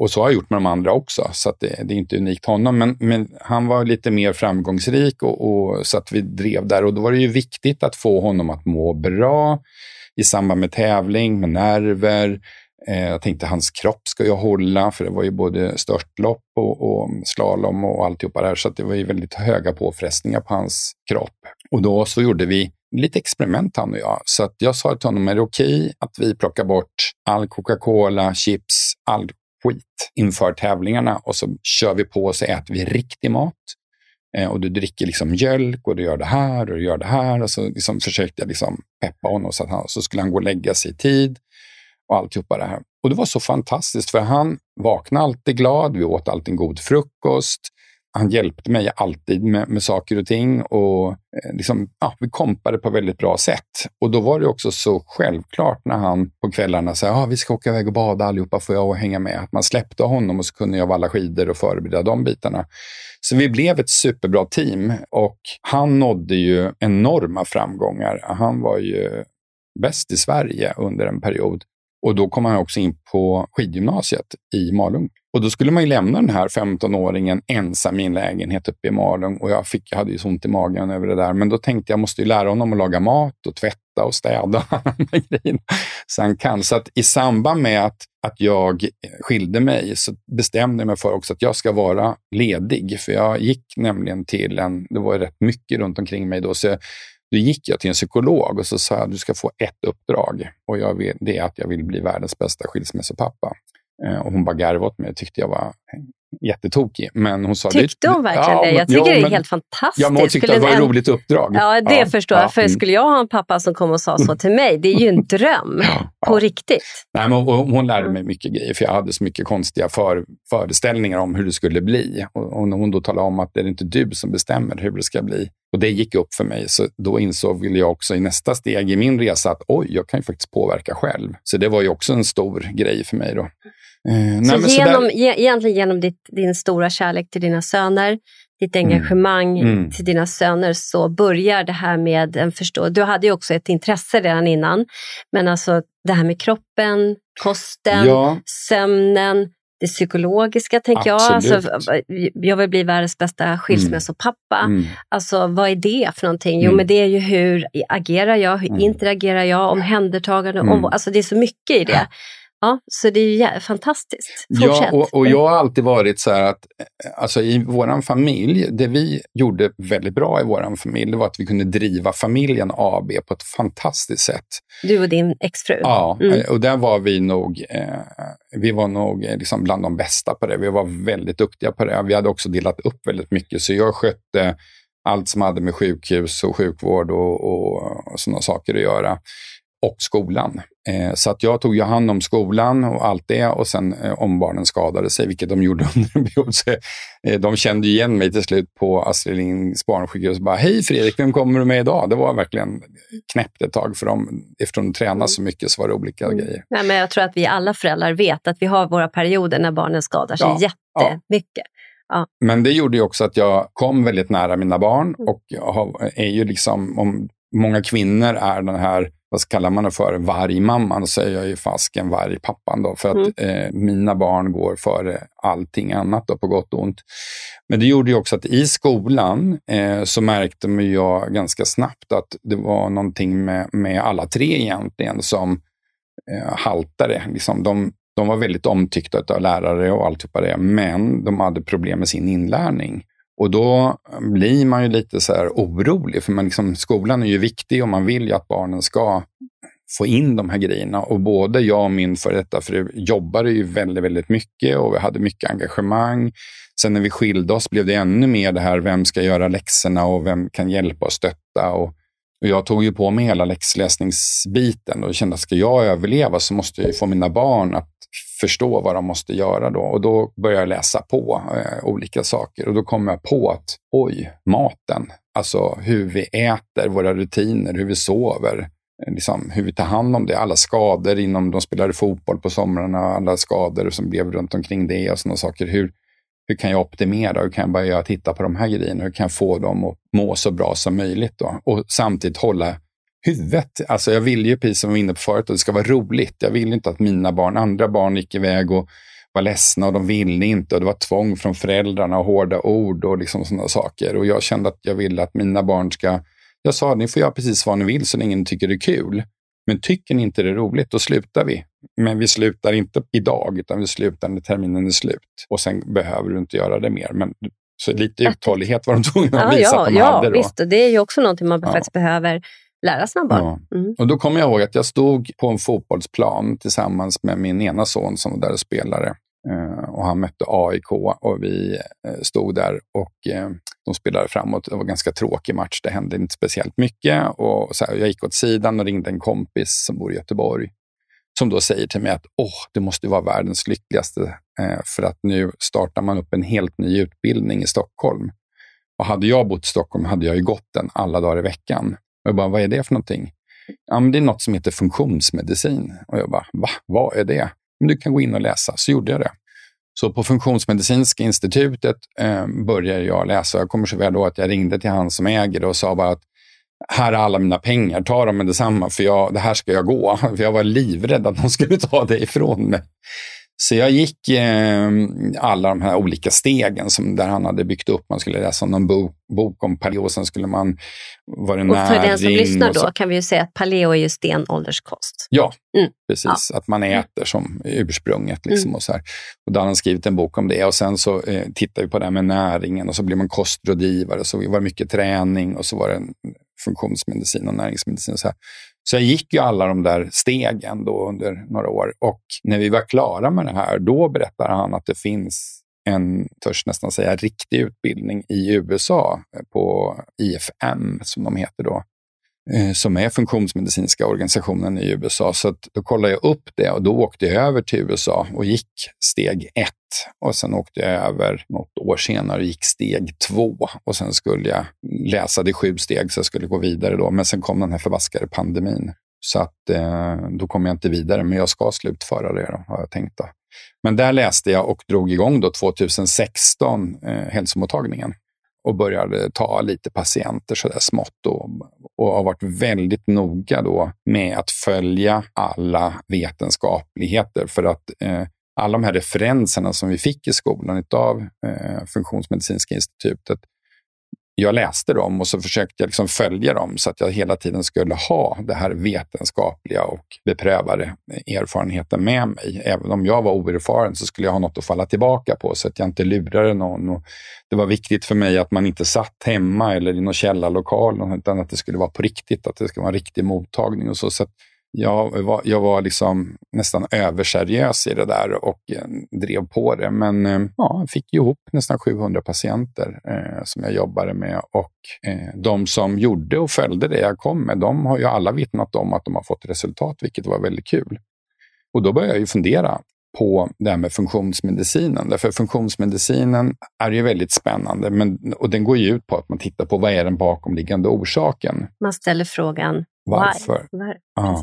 Och så har jag gjort med de andra också, så det, det, är inte unikt honom. Men, men, han var lite mer framgångsrik och, och, så att vi drev där. Och då var det ju viktigt att få honom att må bra i samband med tävling, med nerver. Eh, jag tänkte hans kropp ska jag hålla, för det var ju både störtlopp och, och slalom och alltihopa där. Så det var ju väldigt höga påfrestningar på hans kropp. Och då så gjorde vi lite experiment han och jag. Så att jag sa till honom, är det okej okay att vi plockar bort all Coca-Cola, chips, all skit inför tävlingarna och så kör vi på och så äter vi riktig mat. Eh, och du dricker liksom mjölk och du gör det här och du gör det här. Och så liksom försökte jag liksom peppa honom så att han, så skulle han gå och lägga sig i tid och alltihopa det här. Och det var så fantastiskt för han vaknade alltid glad. Vi åt alltid en god frukost han hjälpte mig alltid med, med saker och ting och eh, liksom, ja, vi kompade på väldigt bra sätt. Och då var det också så självklart när han på kvällarna sa ah, vi ska åka iväg och bada allihopa, får jag hänga med? Att man släppte honom och så kunde jag valla skidor och förbereda de bitarna. Så vi blev ett superbra team och han nådde ju enorma framgångar. Han var ju bäst i Sverige under en period. Och då kom han också in på skidgymnasiet i Malung. Och då skulle man ju lämna den här 15-åringen ensam i en lägenhet uppe i Malung. Och jag, fick, jag hade ju så ont i magen över det där. Men då tänkte jag, jag måste ju lära honom att laga mat och tvätta och städa. så han kan. Så att i samband med att, att jag skilde mig så bestämde jag mig för också att jag ska vara ledig. För jag gick nämligen till en, det var rätt mycket runt omkring mig då, så jag, då gick jag till en psykolog och så sa jag, du ska få ett uppdrag och jag vill, det är att jag vill bli världens bästa skilsmässopappa. Eh, och hon bara garvade åt mig och tyckte jag var jättetokig. Men hon sa,
Tyckte hon verkligen ja, det? Jag tycker ja, det är helt fantastiskt.
Ja, men hon tyckte att det var ett roligt uppdrag.
Ja, det ja, förstår jag. För skulle jag ha en pappa som kom och sa så till mig, det är ju en dröm på riktigt.
Nej, men hon lärde mig mycket grejer, för jag hade så mycket konstiga för, föreställningar om hur det skulle bli. Och, och när hon då talade om att det är inte du som bestämmer hur det ska bli. Och det gick upp för mig, så då insåg jag också i nästa steg i min resa att oj, jag kan ju faktiskt påverka själv. Så det var ju också en stor grej för mig. då.
Eh, så nej, genom, ge, egentligen genom ditt, din stora kärlek till dina söner, ditt mm. engagemang mm. till dina söner så börjar det här med en förståelse. Du hade ju också ett intresse redan innan, men alltså det här med kroppen, kosten, ja. sömnen, det psykologiska tänker Absolut. jag. Alltså, jag vill bli världens bästa skilsmässopappa. Mm. mm. Alltså vad är det för någonting? Jo mm. men det är ju hur agerar jag, hur mm. interagerar jag, omhändertagande, mm. om, alltså det är så mycket i det. Ja, så det är ju fantastiskt.
Fortsätt. Ja, och, och, jag har alltid varit så här att alltså i vår familj, det vi gjorde väldigt bra i vår familj, det var att vi kunde driva familjen AB på ett fantastiskt sätt.
Du och din exfru?
Ja, mm. och där var vi nog, eh, vi var nog eh, liksom bland de bästa på det. Vi var väldigt duktiga på det. Vi hade också delat upp väldigt mycket, så jag skötte allt som hade med sjukhus och sjukvård och, och, och sådana saker att göra och skolan. Eh, så att jag tog ju hand om skolan och allt det och sen eh, om barnen skadade sig, vilket de gjorde under en period. Så, eh, de kände igen mig till slut på Astrid Lindgrens barnsjukhus och bara “Hej Fredrik, vem kommer du med idag?” Det var verkligen knäppt ett tag för dem. Eftersom de tränade så mycket så var det olika mm. grejer.
Nej, men jag tror att vi alla föräldrar vet att vi har våra perioder när barnen skadar sig ja, jättemycket. Ja.
Men det gjorde ju också att jag kom väldigt nära mina barn mm. och jag är ju liksom, om många kvinnor är den här vad kallar man det för, vargmamman, så är jag ju fasken vargpappan då, för att mm. eh, mina barn går före allting annat då, på gott och ont. Men det gjorde ju också att i skolan eh, så märkte jag ganska snabbt att det var någonting med, med alla tre egentligen som eh, haltade. Liksom de, de var väldigt omtyckta av lärare och alltihopa det, men de hade problem med sin inlärning. Och då blir man ju lite så här orolig, för man liksom, skolan är ju viktig och man vill ju att barnen ska få in de här grejerna. Och både jag och min före detta fru jobbade ju väldigt, väldigt mycket och vi hade mycket engagemang. Sen när vi skilde oss blev det ännu mer det här, vem ska göra läxorna och vem kan hjälpa och stötta? Och, och jag tog ju på mig hela läxläsningsbiten och kände att ska jag överleva så måste jag få mina barn att förstå vad de måste göra då. Och då började jag läsa på eh, olika saker och då kom jag på att oj, maten, alltså hur vi äter, våra rutiner, hur vi sover, liksom, hur vi tar hand om det. Alla skador inom, de spelade fotboll på somrarna, alla skador som blev runt omkring det och sådana saker. Hur, hur kan jag optimera? Hur kan jag börja titta på de här grejerna? Hur kan jag få dem att må så bra som möjligt? Då? Och samtidigt hålla huvudet. Alltså jag vill ju, precis som vi var inne på förut, att det ska vara roligt. Jag vill inte att mina barn, andra barn gick iväg och var ledsna och de ville inte och det var tvång från föräldrarna och hårda ord och liksom sådana saker. Och jag kände att jag ville att mina barn ska, jag sa ni får göra precis vad ni vill så länge ni tycker det är kul. Men tycker ni inte det är roligt, då slutar vi. Men vi slutar inte idag, utan vi slutar när terminen är slut. Och sen behöver du inte göra det mer. Men så lite uthållighet var de tvungna att visa
ja,
att de
ja,
hade. Då.
Visst, och det är ju också någonting man ja. faktiskt behöver lära sina barn.
Ja. Mm. Och då kommer jag ihåg att jag stod på en fotbollsplan tillsammans med min ena son som var där och spelade. Uh, och han mötte AIK och vi uh, stod där och uh, de spelade framåt. Det var en ganska tråkig match. Det hände inte speciellt mycket. Och så här, jag gick åt sidan och ringde en kompis som bor i Göteborg som då säger till mig att Åh, det måste vara världens lyckligaste för att nu startar man upp en helt ny utbildning i Stockholm. Och hade jag bott i Stockholm hade jag ju gått den alla dagar i veckan. Och jag bara, vad är det för någonting? Ja, men det är något som heter funktionsmedicin. Och jag bara, va? Vad är det? Men du kan gå in och läsa. Så gjorde jag det. Så på Funktionsmedicinska institutet eh, började jag läsa. Jag kommer så väl då att jag ringde till han som äger det och sa bara att här är alla mina pengar, ta dem med detsamma för jag, det här ska jag gå. För jag var livrädd att de skulle ta det ifrån mig. Så jag gick eh, alla de här olika stegen som där han hade byggt upp. Man skulle läsa någon bok, bok om paleo, sen skulle man vara näring.
Och för den som lyssnar då kan vi ju säga att paleo är ju stenålderskost.
Ja, mm. precis. Ja. Att man mm. äter som ursprunget. Liksom, mm. och så här. Och då hade han skrivit en bok om det och sen så eh, tittade vi på det här med näringen och så blev man kostrådgivare. Så var det mycket träning och så var det funktionsmedicin och näringsmedicin. Och så här. Så jag gick ju alla de där stegen då under några år. Och när vi var klara med det här, då berättar han att det finns en, törs nästan säga, riktig utbildning i USA eh, på IFM, som de heter då, Eh, som är funktionsmedicinska organisationen i USA. Så då kollade jag upp det och då åkte jag över till USA och gick steg ett. Och sen åkte jag över något år senare och gick steg två. Och sen skulle jag läsa det sju steg så jag skulle gå vidare då. Men sen kom den här förbaskade pandemin. Så att eh, då kom jag inte vidare, men jag ska slutföra det då, har jag tänkt. Då. Men där läste jag och drog igång då 2016 eh, hälsomottagningen och började ta lite patienter så där smått och, och har varit väldigt noga då med att följa alla vetenskapligheter. För att eh, alla de här referenserna som vi fick i skolan av eh, Funktionsmedicinska institutet jag läste dem och så försökte jag liksom följa dem så att jag hela tiden skulle ha det här vetenskapliga och beprövade erfarenheten med mig. Även om jag var oerfaren så skulle jag ha något att falla tillbaka på så att jag inte lurade någon. Och det var viktigt för mig att man inte satt hemma eller i någon källarlokal utan att det skulle vara på riktigt, att det skulle vara en riktig mottagning. och så. så jag var, jag var liksom nästan överseriös i det där och eh, drev på det. Men eh, ja, jag fick ihop nästan 700 patienter eh, som jag jobbade med. Och eh, de som gjorde och följde det jag kom med, de har ju alla vittnat om att de har fått resultat, vilket var väldigt kul. Och då började jag ju fundera på det här med funktionsmedicinen. Därför funktionsmedicinen är ju väldigt spännande men, och den går ju ut på att man tittar på vad är den bakomliggande orsaken.
Man ställer frågan
varför.
Var?
Ja.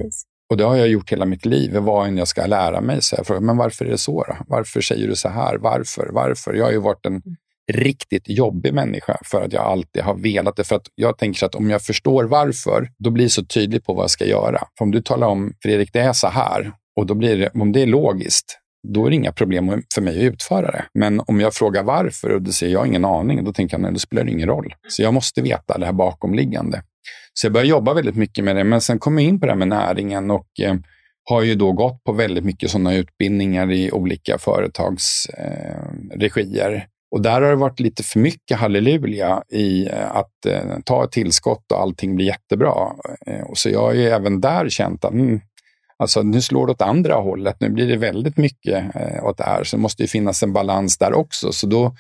Och det har jag gjort hela mitt liv. Vad än jag ska lära mig så jag frågar, men varför är det så? Då? Varför säger du så här? Varför? Varför? Jag har ju varit en mm. riktigt jobbig människa för att jag alltid har velat det. För att jag tänker att om jag förstår varför, då blir det så tydligt på vad jag ska göra. För om du talar om, Fredrik, det är så här och då blir det, om det är logiskt, då är det inga problem för mig att utföra det. Men om jag frågar varför och du säger jag har ingen aning, då tänker jag nej, då spelar det ingen roll. Så jag måste veta det här bakomliggande. Så jag började jobba väldigt mycket med det, men sen kom jag in på det här med näringen och eh, har ju då gått på väldigt mycket sådana utbildningar i olika företags eh, regier. Och där har det varit lite för mycket halleluja i eh, att eh, ta ett tillskott och allting blir jättebra. Eh, och så jag har ju även där känt att mm, alltså, nu slår det åt andra hållet. Nu blir det väldigt mycket eh, åt det här. Så det måste ju finnas en balans där också. Så då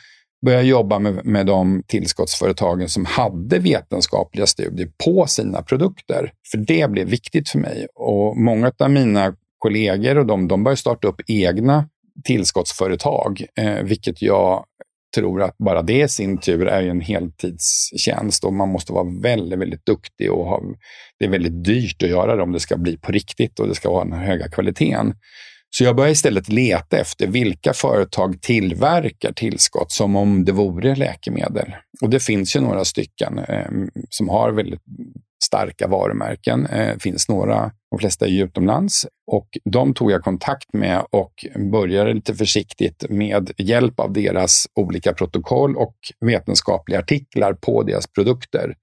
började jobba med, med de tillskottsföretagen som hade vetenskapliga studier på sina produkter. För det blev viktigt för mig. Och många av mina kollegor och de, de började starta upp egna tillskottsföretag, eh, vilket jag tror att bara det i sin tur är en heltidstjänst och man måste vara väldigt, väldigt duktig och ha, det är väldigt dyrt att göra det om det ska bli på riktigt och det ska ha den höga kvaliteten. Så jag började istället leta efter vilka företag tillverkar tillskott som om det vore läkemedel. Och det finns ju några stycken eh, som har väldigt starka varumärken. Eh, finns några, de flesta är utomlands. Och de tog jag kontakt med och började lite försiktigt med hjälp av deras olika protokoll och vetenskapliga artiklar på deras produkter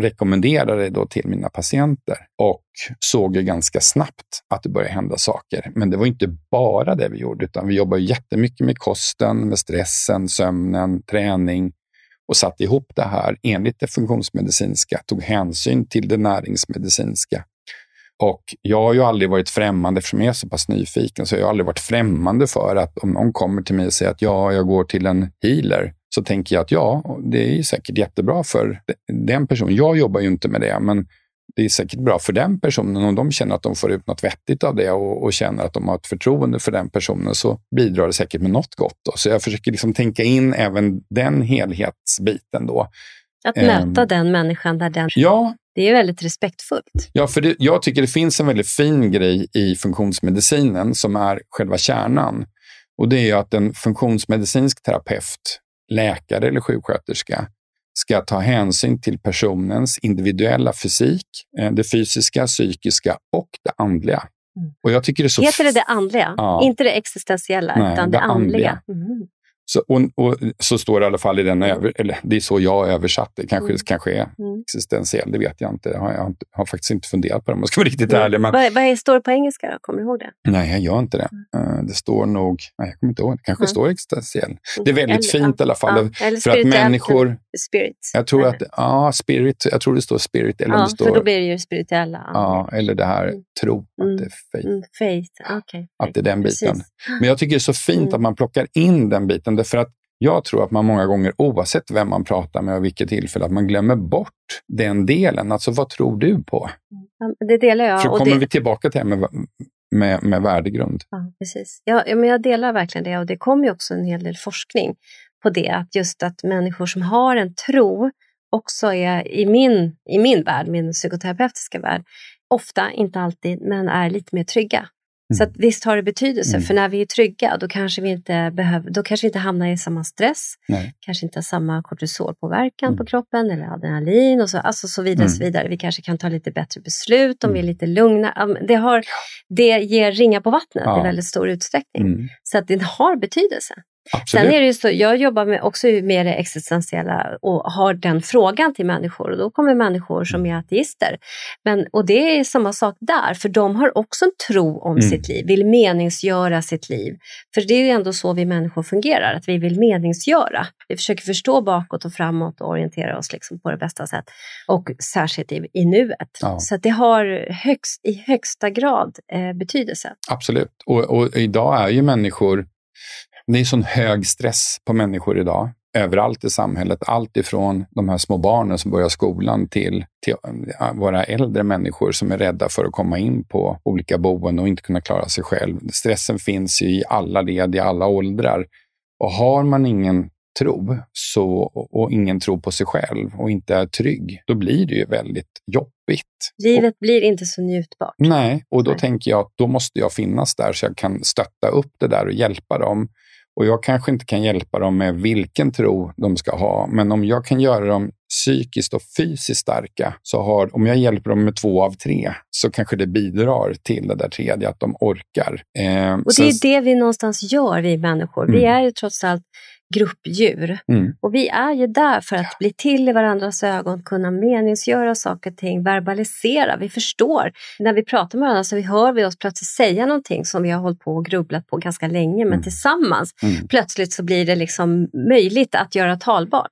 rekommenderade det då till mina patienter och såg ju ganska snabbt att det började hända saker. Men det var inte bara det vi gjorde, utan vi jobbade jättemycket med kosten, med stressen, sömnen, träning och satte ihop det här enligt det funktionsmedicinska, tog hänsyn till det näringsmedicinska. Och jag har ju aldrig varit främmande, eftersom jag är så pass nyfiken, så jag har aldrig varit främmande för att om någon kommer till mig och säger att ja, jag går till en healer, så tänker jag att ja, det är säkert jättebra för den personen. Jag jobbar ju inte med det, men det är säkert bra för den personen. Om de känner att de får ut något vettigt av det och, och känner att de har ett förtroende för den personen så bidrar det säkert med något gott. Då. Så jag försöker liksom tänka in även den helhetsbiten. Då.
Att möta um, den människan där den...
Ja.
Det är väldigt respektfullt.
Ja, för det, jag tycker det finns en väldigt fin grej i funktionsmedicinen som är själva kärnan. Och det är att en funktionsmedicinsk terapeut läkare eller sjuksköterska ska ta hänsyn till personens individuella fysik, eh, det fysiska, psykiska och det andliga. Mm. Och jag tycker det så
Heter det det andliga? Ja. Inte det existentiella, Nej, utan det, det andliga? andliga. Mm.
Så, och, och, så står det i alla fall i den, över, eller det är så jag översatt det. Kanske, mm. kanske är mm. existentiell, det vet jag inte. Jag har, jag har faktiskt inte funderat på det om jag ska vara riktigt mm. ärlig. Men...
Vad, vad står det på engelska då? Kommer du ihåg det?
Nej, jag gör inte det. Uh, det står nog, nej jag kommer inte ihåg, det kanske står existentiell. Det är väldigt eller, fint i alla fall. Ja, eller för att människor...
Spirit.
Jag tror att, ja, spirit, jag tror det står spirit. Eller
ja,
det står,
för då blir det ju spirituella.
Ja, eller det här mm. tro, att
mm.
det är faith.
Mm, faith. Okay,
att det är den biten. Precis. Men jag tycker det är så fint att man plockar in den biten, därför att jag tror att man många gånger, oavsett vem man pratar med och vilket tillfälle, att man glömmer bort den delen. Alltså, vad tror du på?
Det delar jag.
Så kommer det... vi tillbaka till det här med, med, med värdegrund.
Ja, precis. Ja, men jag delar verkligen det och det kommer också en hel del forskning på det. Att just att människor som har en tro också är i min, i min värld, min psykoterapeutiska värld, ofta, inte alltid, men är lite mer trygga. Så att visst har det betydelse, mm. för när vi är trygga då kanske vi inte, behöver, då kanske inte hamnar i samma stress,
Nej.
kanske inte har samma kortisolpåverkan mm. på kroppen eller adrenalin och så, alltså så vidare. Mm. Så vidare. Vi kanske kan ta lite bättre beslut om vi är mm. lite lugna. Det, har, det ger ringar på vattnet ja. i väldigt stor utsträckning. Mm. Så att det har betydelse.
Absolut.
Sen är det ju så, jag jobbar med, också med det existentiella och har den frågan till människor och då kommer människor som är ateister. Men, och det är samma sak där, för de har också en tro om mm. sitt liv, vill meningsgöra sitt liv. För det är ju ändå så vi människor fungerar, att vi vill meningsgöra. Vi försöker förstå bakåt och framåt och orientera oss liksom på det bästa sätt. Och särskilt i, i nuet. Ja. Så det har högst, i högsta grad eh, betydelse.
Absolut, och, och idag är ju människor det är sån hög stress på människor idag, överallt i samhället. Allt ifrån de här små barnen som börjar skolan till, till våra äldre människor som är rädda för att komma in på olika boenden och inte kunna klara sig själv. Stressen finns i alla led, i alla åldrar. Och har man ingen tro så, och ingen tro på sig själv och inte är trygg, då blir det ju väldigt jobbigt.
Livet och, blir inte så njutbart.
Nej, och då nej. tänker jag att då måste jag finnas där så jag kan stötta upp det där och hjälpa dem. Och jag kanske inte kan hjälpa dem med vilken tro de ska ha, men om jag kan göra dem psykiskt och fysiskt starka, så har, om jag hjälper dem med två av tre, så kanske det bidrar till det där tredje, att de orkar.
Eh, och det är det vi någonstans gör, vi människor. Mm. Vi är ju trots allt gruppdjur.
Mm.
Och vi är ju där för att bli till i varandras ögon, kunna meningsgöra saker och ting, verbalisera. Vi förstår. När vi pratar med varandra så vi hör vi oss plötsligt säga någonting som vi har hållit på och grubblat på ganska länge, men
Mm.
tillsammans
Mm.
plötsligt så blir det liksom möjligt att göra talbart.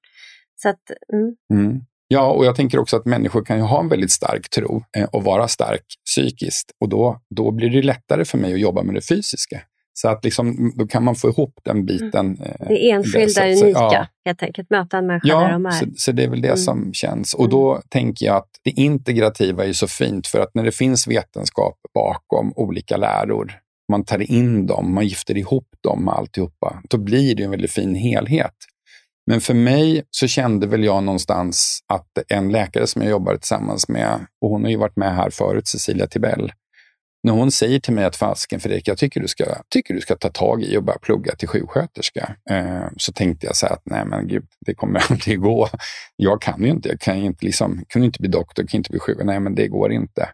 Så att, mm,
Mm. Ja, och jag tänker också att människor kan ju ha en väldigt stark tro eh, och vara stark psykiskt. Och då, då blir det lättare för mig att jobba med det fysiska. Så att liksom, då kan man få ihop den biten. eh,
det enskilda,
så- så-
unika,
ja.
helt enkelt. Möta en människa där de
Ja,
är.
så, så det är väl det
Mm.
som känns. Och då tänker jag att det integrativa är så fint för att när det finns vetenskap bakom olika läror, man tar in dem, man gifter ihop dem med alltihopa, då blir det en väldigt fin helhet. Men för mig så kände väl jag någonstans att en läkare som jag jobbar tillsammans med, och hon har ju varit med här förut, Cecilia Tibell, när hon säger till mig att fasken Fredrik, jag tycker du ska, tycker du ska ta tag i och börja plugga till sjuksköterska. Eh, så tänkte jag så här att nej men gud, det kommer aldrig gå. Jag kan ju inte, jag kan ju inte, liksom, kan inte bli doktor, kan inte bli sjuksköterska. Nej men det går inte.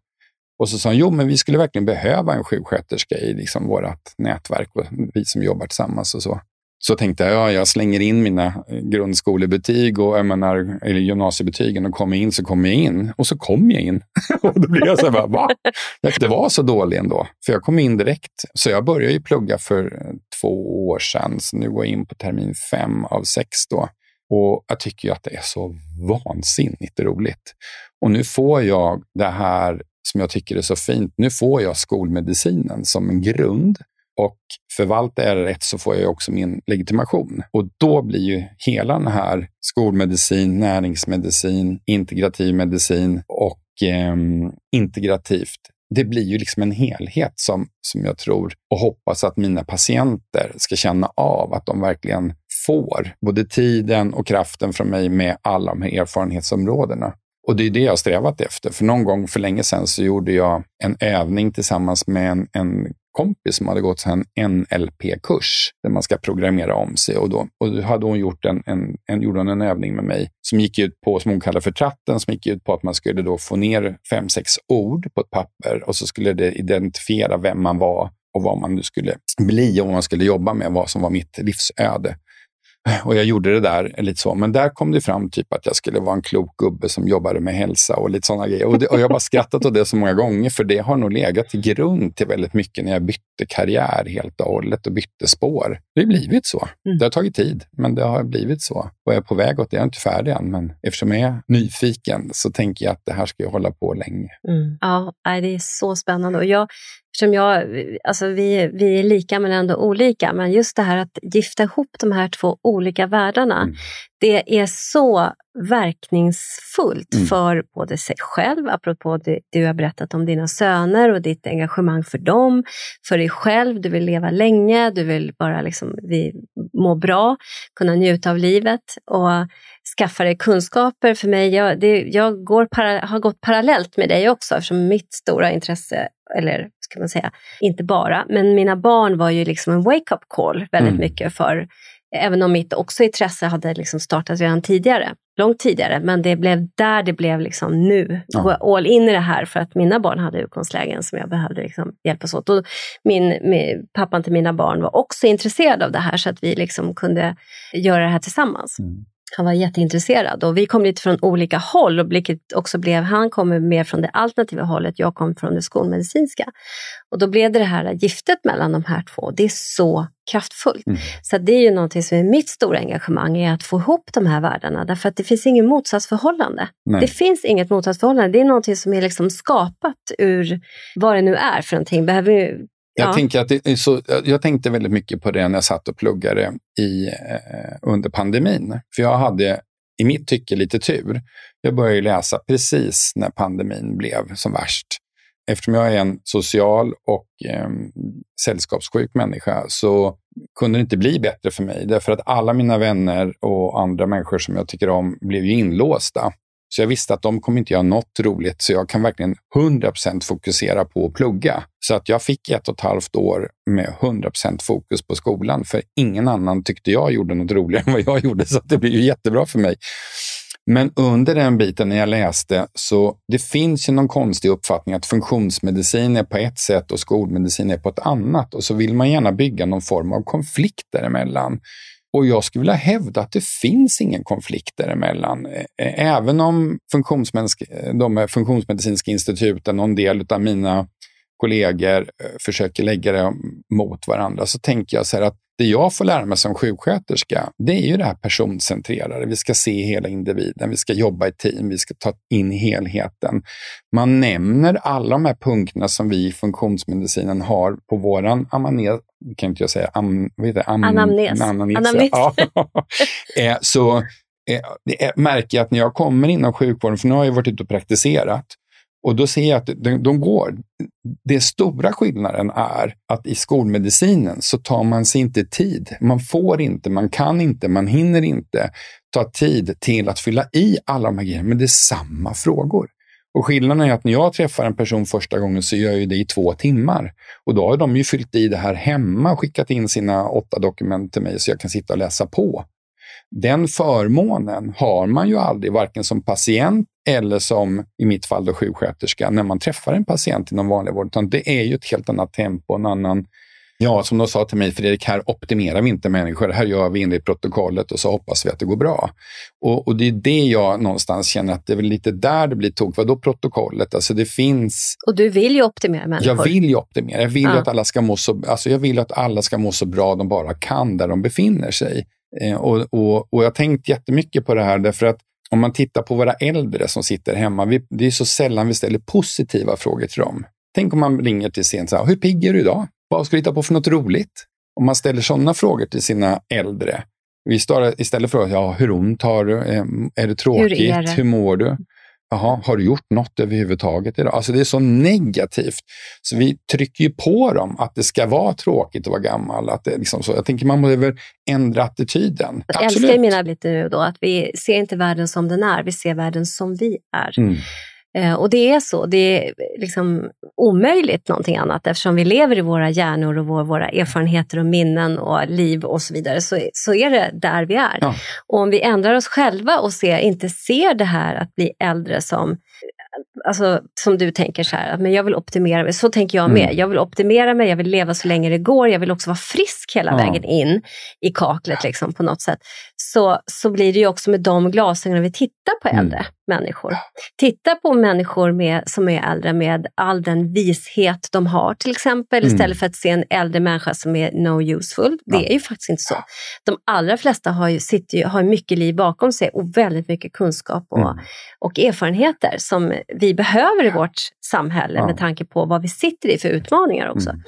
Och så sa hon, jo men vi skulle verkligen behöva en sjuksköterska i liksom vårt nätverk, vi som jobbar tillsammans och så. Så tänkte jag, ja, jag slänger in mina grundskolebetyg och jag menar, eller gymnasiebetygen och kommer in så kommer jag in. Och så kom jag in. och då blev jag så här, bara, va? Det var så dålig ändå, för jag kom in direkt. Så jag började ju plugga för eh, två år sedan, så nu går jag in på termin fem av sex då. Och jag tycker ju att det är så vansinnigt roligt. Och nu får jag det här som jag tycker är så fint. Nu får jag skolmedicinen som en grund och förvaltar jag det rätt så får jag också min legitimation. Och då blir ju hela den här skolmedicin, näringsmedicin, integrativ medicin och eh, integrativt det blir ju liksom en helhet som, som jag tror och hoppas att mina patienter ska känna av att de verkligen får både tiden och kraften från mig med alla de här erfarenhetsområdena. Och det är det jag har strävat efter. För någon gång för länge sedan så gjorde jag en övning tillsammans med en, en kompis som hade gått en NLP-kurs där man ska programmera om sig. Och då, och då hade hon gjort en, en, en, gjorde hon en övning med mig som gick ut på, som hon kallar för tratten, som gick ut på att man skulle då få ner fem, sex ord på ett papper och så skulle det identifiera vem man var och vad man nu skulle bli och vad man skulle jobba med, vad som var mitt livsöde. Och jag gjorde det där lite så. Men där kom det fram typ att jag skulle vara en klok gubbe som jobbade med hälsa och lite sådana grejer. Och, det, och jag har bara skrattat åt det så många gånger, för det har nog legat till grund till väldigt mycket när jag bytte karriär helt och hållet och bytte spår. Det har blivit så.
Mm.
Det har tagit tid, men det har blivit så. Och jag är på väg åt det. Jag är inte färdig än, men eftersom jag är nyfiken så tänker jag att det här ska jag hålla på länge.
Mm. Ja, det är så spännande. Och jag, eftersom jag, alltså vi, vi är lika men ändå olika, men just det här att gifta ihop de här två olika världarna,
Mm.
det är så verkningsfullt
Mm.
för både sig själv, apropå det du har berättat om dina söner och ditt engagemang för dem, för dig själv, du vill leva länge, du vill bara liksom, vi, må bra, kunna njuta av livet och skaffa dig kunskaper. För mig, jag, det, jag går para, har gått parallellt med dig också eftersom mitt stora intresse, eller ska man säga, inte bara, men mina barn var ju liksom en wake-up call väldigt
Mm.
mycket för Även om mitt också intresse hade liksom startat redan tidigare, långt tidigare, men det blev där det blev liksom nu.
Ja.
Gå all in i det här för att mina barn hade utgångslägen som jag behövde liksom hjälpas åt. Och min, min, pappan till mina barn var också intresserad av det här så att vi liksom kunde göra det här tillsammans.
Mm.
Han var jätteintresserad och vi kom lite från olika håll, och vilket också blev, han kom mer från det alternativa hållet, jag kom från det skolmedicinska. Och då blev det det här giftet mellan de här två, det är så kraftfullt.
Mm.
Så det är ju någonting som är mitt stora engagemang, är att få ihop de här världarna, därför att det finns inget motsatsförhållande.
Nej.
Det finns inget motsatsförhållande, det är någonting som är liksom skapat ur vad det nu är för någonting. Behöver
Jag,
ja.
tänker att det så, jag- tänkte väldigt mycket på det när jag satt och pluggade i, eh, under pandemin. För jag hade i mitt tycke lite tur. Jag började läsa precis när pandemin blev som värst. Eftersom jag är en social och eh, sällskapssjuk människa så kunde det inte bli bättre för mig. Därför att alla mina vänner och andra människor som jag tycker om blev ju inlåsta. Så jag visste att de kommer inte göra något roligt, så jag kan verkligen 100% fokusera på att plugga. Så att jag fick ett och ett halvt år med 100% fokus på skolan, för ingen annan tyckte jag gjorde något roligare än vad jag gjorde, så att det blev ju jättebra för mig. Men under den biten när jag läste, så det finns ju någon konstig uppfattning att funktionsmedicin är på ett sätt och skolmedicin är på ett annat. Och så vill man gärna bygga någon form av konflikt däremellan. Och jag skulle vilja hävda att det finns ingen konflikt däremellan. Även om de funktionsmedicinska instituten och en del av mina kollegor försöker lägga det mot varandra, så tänker jag så här att det jag får lära mig som sjuksköterska, det är ju det här personcentrerade. Vi ska se hela individen, vi ska jobba i team, vi ska ta in helheten. Man nämner alla de här punkterna som vi i funktionsmedicinen har på våran amanes, kan inte jag säga, am, vad heter
am, anamnes.
anamnes. anamnes. Ja. Eh, så eh, märker jag att när jag kommer inom sjukvården, för nu har jag varit ute och praktiserat, och då ser jag att de, de går. Den stora skillnaden är att i skolmedicinen så tar man sig inte tid. Man får inte, man kan inte, man hinner inte ta tid till att fylla i alla de här grejerna. Men det är samma frågor. Och skillnaden är att när jag träffar en person första gången så gör jag det i två timmar. Och då har de ju fyllt i det här hemma och skickat in sina åtta dokument till mig så jag kan sitta och läsa på. Den förmånen har man ju aldrig, varken som patient eller som i mitt fall då sjuksköterska, när man träffar en patient inom vanlig vård. Utan det är ju ett helt annat tempo, en annan Ja, som de sa till mig, Fredrik, här optimerar vi inte människor. Här gör vi enligt protokollet och så hoppas vi att det går bra. Och, och det är det jag någonstans känner att det är väl lite där det blir tok. Vadå protokollet? Alltså det finns...
Och du vill ju optimera människor.
Jag vill ju optimera. Jag vill ja. att alla ska må så, alltså jag vill att alla ska må så bra de bara kan där de befinner sig. Eh, och, och, och jag har tänkt jättemycket på det här därför att om man tittar på våra äldre som sitter hemma, vi, det är så sällan vi ställer positiva frågor till dem. Tänk om man ringer till sin, så här, hur pigg är du idag? Vad ska du hitta på för något roligt? Om man ställer sådana frågor till sina äldre, istället för att ja, hur ont har du? Eh, är det tråkigt? Hur, är det? hur mår du? Jaha, har du gjort något överhuvudtaget idag? Alltså det är så negativt. Så vi trycker ju på dem att det ska vara tråkigt att vara gammal. Att det liksom så. Jag tänker man behöver ändra attityden.
Jag Absolut. älskar mina lite nu då, att vi ser inte världen som den är, vi ser världen som vi är. Mm. Eh, och det är så, det är liksom omöjligt någonting annat eftersom vi lever i våra hjärnor och vår, våra erfarenheter och minnen och liv och så vidare så, så är det där vi är. Ja. Och om vi ändrar oss själva och ser, inte ser det här att bli äldre som alltså, som du tänker så här, men jag vill optimera mig. Så tänker jag med. Mm. Jag vill optimera mig, jag vill leva så länge det går, jag vill också vara frisk hela ja. vägen in i kaklet liksom, på något sätt. Så, så blir det ju också med de glasögonen vi tittar på mm. äldre mm. människor. Titta på människor med, som är äldre med all den vishet de har till exempel, mm. istället för att se en äldre människa som är no useful. Det ja. är ju faktiskt inte så. De allra flesta har, ju, sitter ju, har mycket liv bakom sig och väldigt mycket kunskap och, mm. och erfarenheter som vi behöver i vårt samhälle ja. med tanke på vad vi sitter i för utmaningar också. Mm.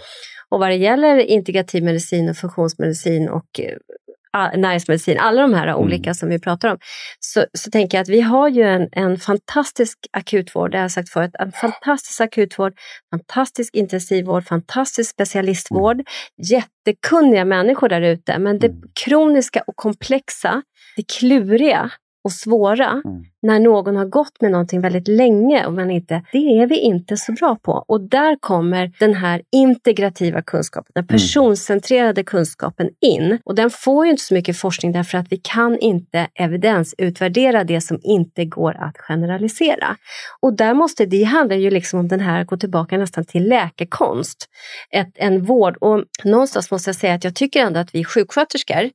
Och vad det gäller integrativ medicin och funktionsmedicin och uh, näringsmedicin, alla de här mm. olika som vi pratar om, så, så tänker jag att vi har ju en, en fantastisk akutvård, det har jag sagt förut, en fantastisk akutvård, fantastisk intensivvård, fantastisk specialistvård, mm. jättekunniga människor där ute, men det mm. kroniska och komplexa, det kluriga, och svåra mm. när någon har gått med någonting väldigt länge och man inte, det är vi inte så bra på. Och där kommer den här integrativa kunskapen, den mm. personcentrerade kunskapen in. Och den får ju inte så mycket forskning därför att vi kan inte evidensutvärdera det som inte går att generalisera. Och där måste, det handlar ju liksom om den här, gå tillbaka nästan till läkekonst, ett, en vård. Och någonstans måste jag säga att jag tycker ändå att vi sjuksköterskor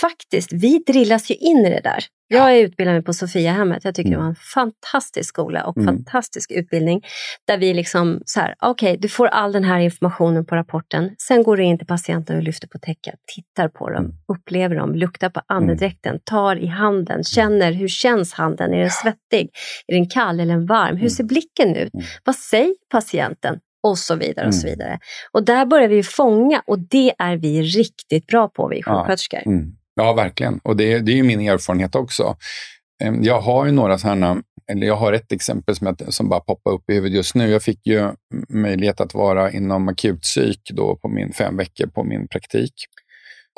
faktiskt, vi drillas ju in i det där. Jag är utbildad mig på Sofiahemmet. Jag tycker mm. det var en fantastisk skola och mm. fantastisk utbildning. Där vi liksom så här, okej, okay, du får all den här informationen på rapporten. Sen går du in till patienten och lyfter på täcket, tittar på dem, mm. upplever dem, luktar på andedräkten, tar i handen, mm. känner hur känns handen? Är den svettig? Är den kall eller varm? Hur mm. ser blicken ut? Mm. Vad säger patienten? Och så vidare. och så vidare. Och där börjar vi fånga och det är vi riktigt bra på, vi sjuksköterskor. Ja. Mm.
Ja, verkligen. Och det, det är ju min erfarenhet också. Ehm, jag har ju några sådana, eller jag har ett exempel som, jag, som bara poppar upp i huvudet just nu. Jag fick ju möjlighet att vara inom akutpsyk då på min fem veckor på min praktik.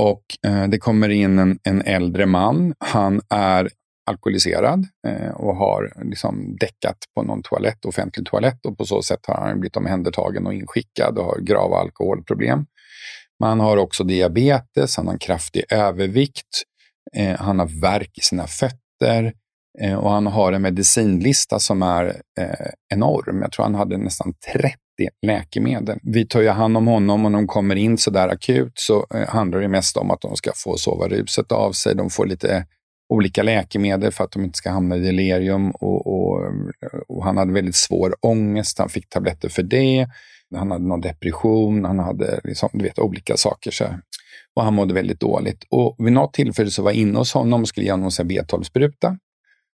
Och eh, det kommer in en, en äldre man. Han är alkoholiserad eh, och har liksom däckat på någon toalett, offentlig toalett och på så sätt har han blivit omhändertagen och inskickad och har grava alkoholproblem. Man har också diabetes, han har en kraftig övervikt, eh, han har värk i sina fötter eh, och han har en medicinlista som är enorm. Jag tror han hade nästan 30 läkemedel. Vi tar ju hand om honom och när de kommer in så där akut så handlar det mest om att de ska få sova ruset av sig. De får lite olika läkemedel för att de inte ska hamna i delirium. Och, och, och han hade väldigt svår ångest. Han fick tabletter för det. Han hade någon depression. Han hade liksom, du vet, olika saker. Så. Och han mådde väldigt dåligt. Och vid något tillfälle så var jag inne hos honom och skulle ge honom en B12-spruta.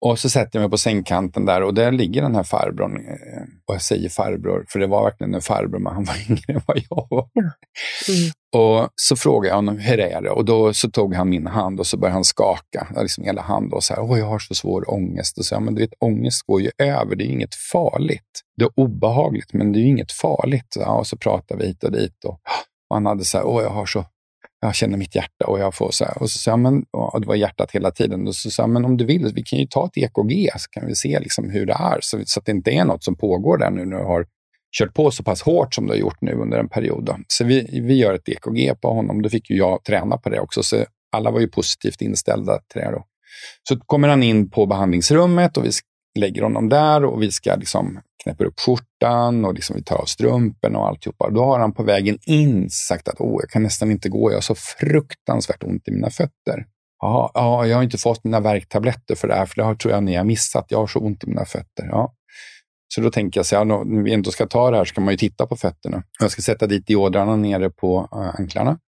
Och så sätter jag mig på sängkanten där och där ligger den här farbrorn. Eh, och jag säger farbror, för det var verkligen en farbror, men han var yngre än vad jag var. Mm. Och så frågade jag honom, hur är det? Och då så tog han min hand och så började han skaka, liksom hela handen och så här, åh, jag har så svår ångest. Och så, ja, men du vet, ångest går ju över, det är inget farligt. Det är obehagligt, men det är inget farligt. Ja, och så pratade vi hit och dit. Och, och han hade så här, åh, jag har så jag känner mitt hjärta och jag får så här. Och så sa men, och det var hjärtat hela tiden. Och så sa men om du vill, vi kan ju ta ett EKG så kan vi se liksom hur det är. Så, så att det inte är något som pågår där nu när du har kört på så pass hårt som du har gjort nu under en period. Då. Så vi, vi gör ett EKG på honom. Då fick ju jag träna på det också. Så alla var ju positivt inställda till det. Då. Så kommer han in på behandlingsrummet och vi lägger honom där och vi ska liksom knäpper upp skjortan och liksom vi tar av strumporna och alltihopa. Då har han på vägen in sagt att Åh, jag kan nästan inte gå, jag har så fruktansvärt ont i mina fötter. Ja, jag har inte fått mina värktabletter för det här, för det tror jag ni har missat. Jag har så ont i mina fötter. Ja. Så då tänker jag, så, ja, när vi ändå ska ta det här, så kan man ju titta på fötterna. Jag ska sätta dit diodrarna nere på eh, anklarna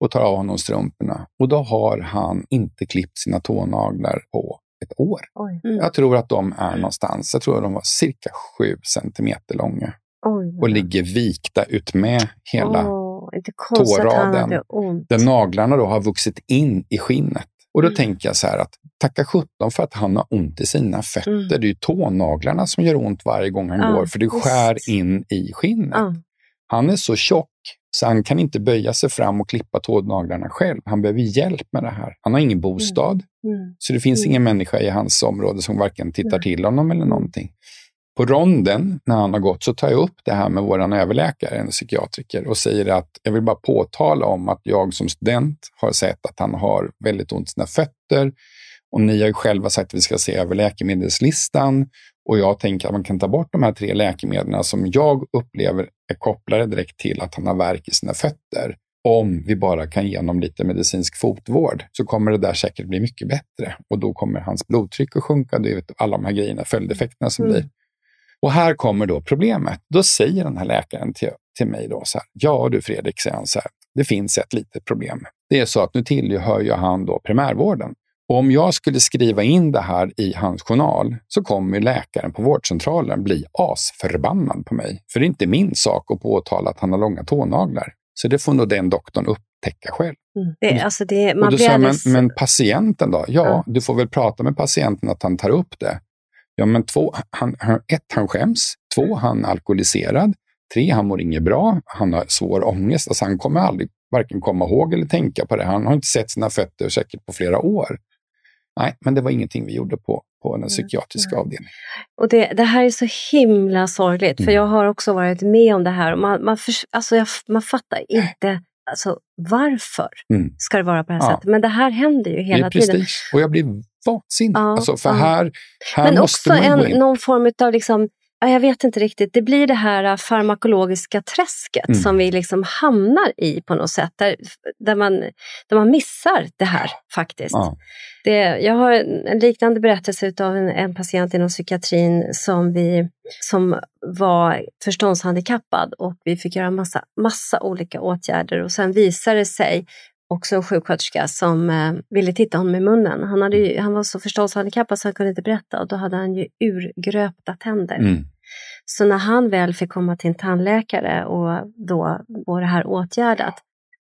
och tar av honom strumporna. Och då har han inte klippt sina tånaglar på ett år. Mm. Jag tror att de är någonstans, jag tror att de var cirka sju centimeter långa. Oj. Och ligger vikta ut med hela oh, tåraden. Där naglarna då har vuxit in i skinnet. Och då mm. tänker jag så här att tacka sjutton för att han har ont i sina fötter. Mm. Det är ju tånaglarna som gör ont varje gång han ja, går, för det skär just. in i skinnet. Ja. Han är så tjock så han kan inte böja sig fram och klippa tånaglarna själv. Han behöver hjälp med det här. Han har ingen bostad, mm. Mm. så det finns mm. ingen människa i hans område som varken tittar till honom eller någonting. På ronden, när han har gått, så tar jag upp det här med vår överläkare, en psykiatriker, och säger att jag vill bara påtala om att jag som student har sett att han har väldigt ont i sina fötter. Och ni har ju själva sagt att vi ska se över läkemedelslistan. Och jag tänker att man kan ta bort de här tre läkemedlen som jag upplever är kopplade direkt till att han har värk i sina fötter. Om vi bara kan ge honom lite medicinsk fotvård så kommer det där säkert bli mycket bättre. Och då kommer hans blodtryck att sjunka. Det är alla de här grejerna, följdeffekterna som mm. blir. Och här kommer då problemet. Då säger den här läkaren till, till mig då så här. Ja du Fredrik, säger han så här. Det finns ett litet problem. Det är så att nu tillhör ju han då primärvården. Om jag skulle skriva in det här i hans journal så kommer läkaren på vårdcentralen bli asförbannad på mig. För det är inte min sak att påtala att han har långa tånaglar. Så det får nog den doktorn upptäcka själv.
Mm. Det, alltså det, man
och då sa men, men patienten då? Ja, ja, du får väl prata med patienten att han tar upp det. Ja, men två, han, ett, han skäms. Två, han är alkoholiserad. Tre, han mår inget bra. Han har svår ångest. Alltså han kommer aldrig varken komma ihåg eller tänka på det. Han har inte sett sina fötter säkert på flera år. Nej, men det var ingenting vi gjorde på, på den psykiatriska mm. avdelningen.
Och det, det, här är så himla sorgligt, mm. för jag har också varit med om det här. Man, man, för, alltså jag, man fattar inte alltså, varför mm. ska det vara på det här ja. sättet. Men det här händer ju hela tiden. Prestige.
Och jag blir vansinnig. Ja, alltså, för ja. här, här
Men
måste
också man en, någon form av liksom, jag vet inte riktigt, det blir det här äh, farmakologiska träsket mm. som vi liksom hamnar i på något sätt, där, där, man, där man missar det här faktiskt. Ja. Det, jag har en liknande berättelse av en, en, patient inom psykiatrin som, vi, som var förståndshandikappad och vi fick göra massa, massa olika åtgärder och sen visade det sig också en sjuksköterska som eh, ville titta honom i munnen. Han, hade ju, han var så förståndshandikappad så han kunde inte berätta och då hade han ju urgröpta tänder. Mm. Så när han väl fick komma till en tandläkare och då var det här åtgärdat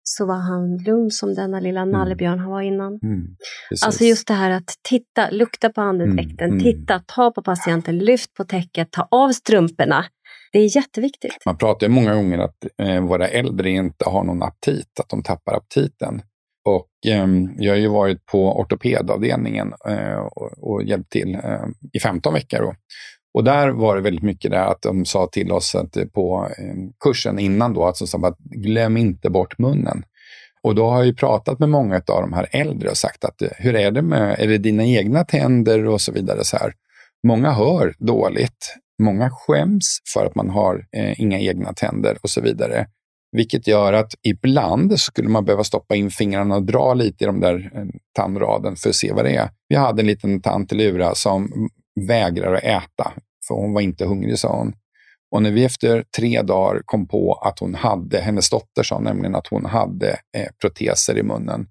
så var han lugn som denna lilla mm. nallebjörn han var innan. Mm. Alltså just det här att titta, lukta på andedräkten, mm. mm. titta, ta på patienten, lyft på täcket, ta av strumporna. Det är jätteviktigt.
Man pratar ju många gånger att eh, våra äldre inte har någon aptit, att de tappar aptiten. Och eh, jag har ju varit på ortopedavdelningen eh, och, och hjälpt till eh, i 15 veckor. Då. Och där var det väldigt mycket där att de sa till oss att eh, på eh, kursen innan då, alltså, att glöm inte bort munnen. Och då har jag pratat med många av de här äldre och sagt att eh, hur är det med, är det dina egna tänder och så vidare. så här. Många hör dåligt. Många skäms för att man har eh, inga egna tänder och så vidare. Vilket gör att ibland skulle man behöva stoppa in fingrarna och dra lite i de där eh, tandraden för att se vad det är. Vi hade en liten tant i Lura som vägrar att äta, för hon var inte hungrig, sa hon. Och när vi efter tre dagar kom på att hon hade, hennes dotter sa nämligen att hon hade eh, proteser i munnen,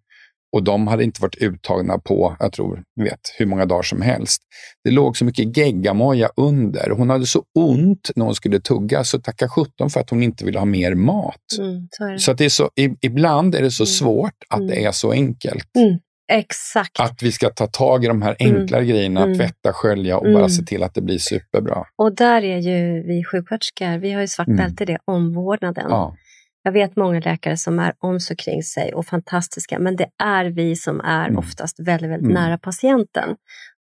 och de hade inte varit uttagna på, jag tror, vet, hur många dagar som helst. Det låg så mycket geggamoja under. Hon hade så ont när hon skulle tugga, så tacka sjutton för att hon inte ville ha mer mat. Mm, så, så, att det är så, ibland är det så mm. svårt att mm. det är så enkelt.
Mm. Exakt.
Att vi ska ta tag i de här mm. enklare grejerna, mm. tvätta, skölja och bara mm. se till att det blir superbra.
Och där är ju vi sjuksköterskor, vi har ju svart bälte i det, omvårdnaden. Ja. Jag vet många läkare som är om så kring sig och fantastiska, men det är vi som är mm. oftast väldigt, väldigt mm. nära patienten.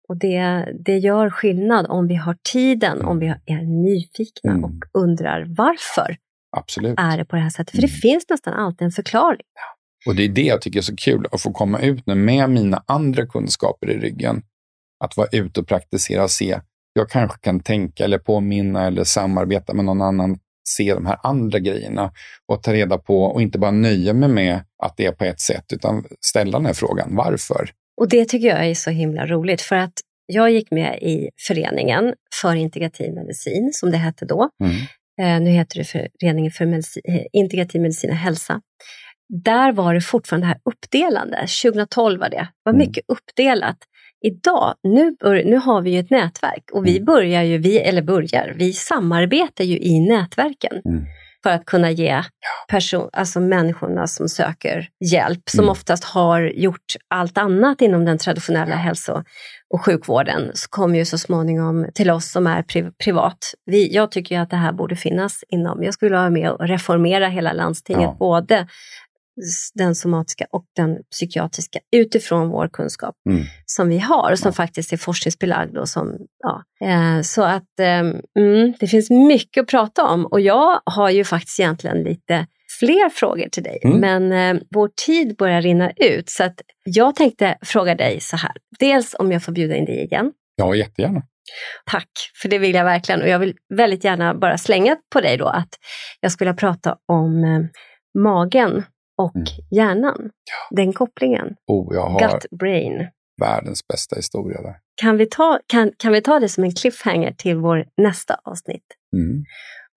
Och det, det gör skillnad om vi har tiden, mm. om vi är nyfikna mm. och undrar varför
Absolut.
är det på det här sättet. För det mm. finns nästan alltid en förklaring.
Och det är det jag tycker är så kul, att få komma ut nu med mina andra kunskaper i ryggen. Att vara ute och praktisera och se. Jag kanske kan tänka eller påminna eller samarbeta med någon annan se de här andra grejerna och ta reda på och inte bara nöja mig med att det är på ett sätt, utan ställa den här frågan, varför?
Och det tycker jag är så himla roligt, för att jag gick med i föreningen för integrativ medicin, som det hette då. Mm. Eh, nu heter det Föreningen för medicin, eh, integrativ medicin och hälsa. Där var det fortfarande det här uppdelande. 2012 var det. Det var mm. mycket uppdelat idag, nu, bör, nu har vi ju ett nätverk och vi mm. börjar ju, vi, eller börjar, vi samarbetar ju i nätverken. Mm. för att kunna ge person, alltså människorna som söker hjälp, som mm. oftast har gjort allt annat inom den traditionella hälso och sjukvården, så kommer ju så småningom till oss som är pri privat. Vi, jag tycker att det här borde finnas inom, jag skulle vilja vara med och reformera hela landstinget, ja. både den somatiska och den psykiatriska utifrån vår kunskap mm. som vi har, som ja. faktiskt är forskningsbelagd. Och som, ja. Eh, så att eh, mm, det finns mycket att prata om och jag har ju faktiskt egentligen lite fler frågor till dig, mm. men eh, vår tid börjar rinna ut. Så att jag tänkte fråga dig så här, dels om jag får bjuda in dig igen.
Ja, jättegärna.
Tack, för det vill jag verkligen. Och jag vill väldigt gärna bara slänga på dig då att jag skulle prata om eh, magen och mm. hjärnan. Ja. Den kopplingen.
Oh, jag har
Gut-brain.
Världens bästa historia där.
Kan vi, ta, kan, kan vi ta det som en cliffhanger till vår nästa avsnitt? Mm.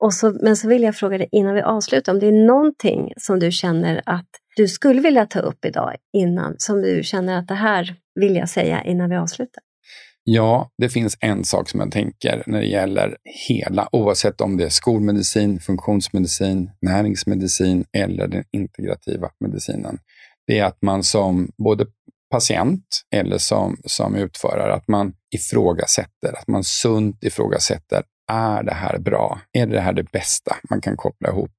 Och så, men så vill jag fråga dig innan vi avslutar, om det är någonting som du känner att du skulle vilja ta upp idag innan, som du känner att det här vill jag säga innan vi avslutar?
Ja, det finns en sak som jag tänker när det gäller hela, oavsett om det är skolmedicin, funktionsmedicin, näringsmedicin eller den integrativa medicinen. Det är att man som både patient eller som, som utförare, att man ifrågasätter, att man sunt ifrågasätter, är det här bra? Är det här det bästa man kan koppla ihop?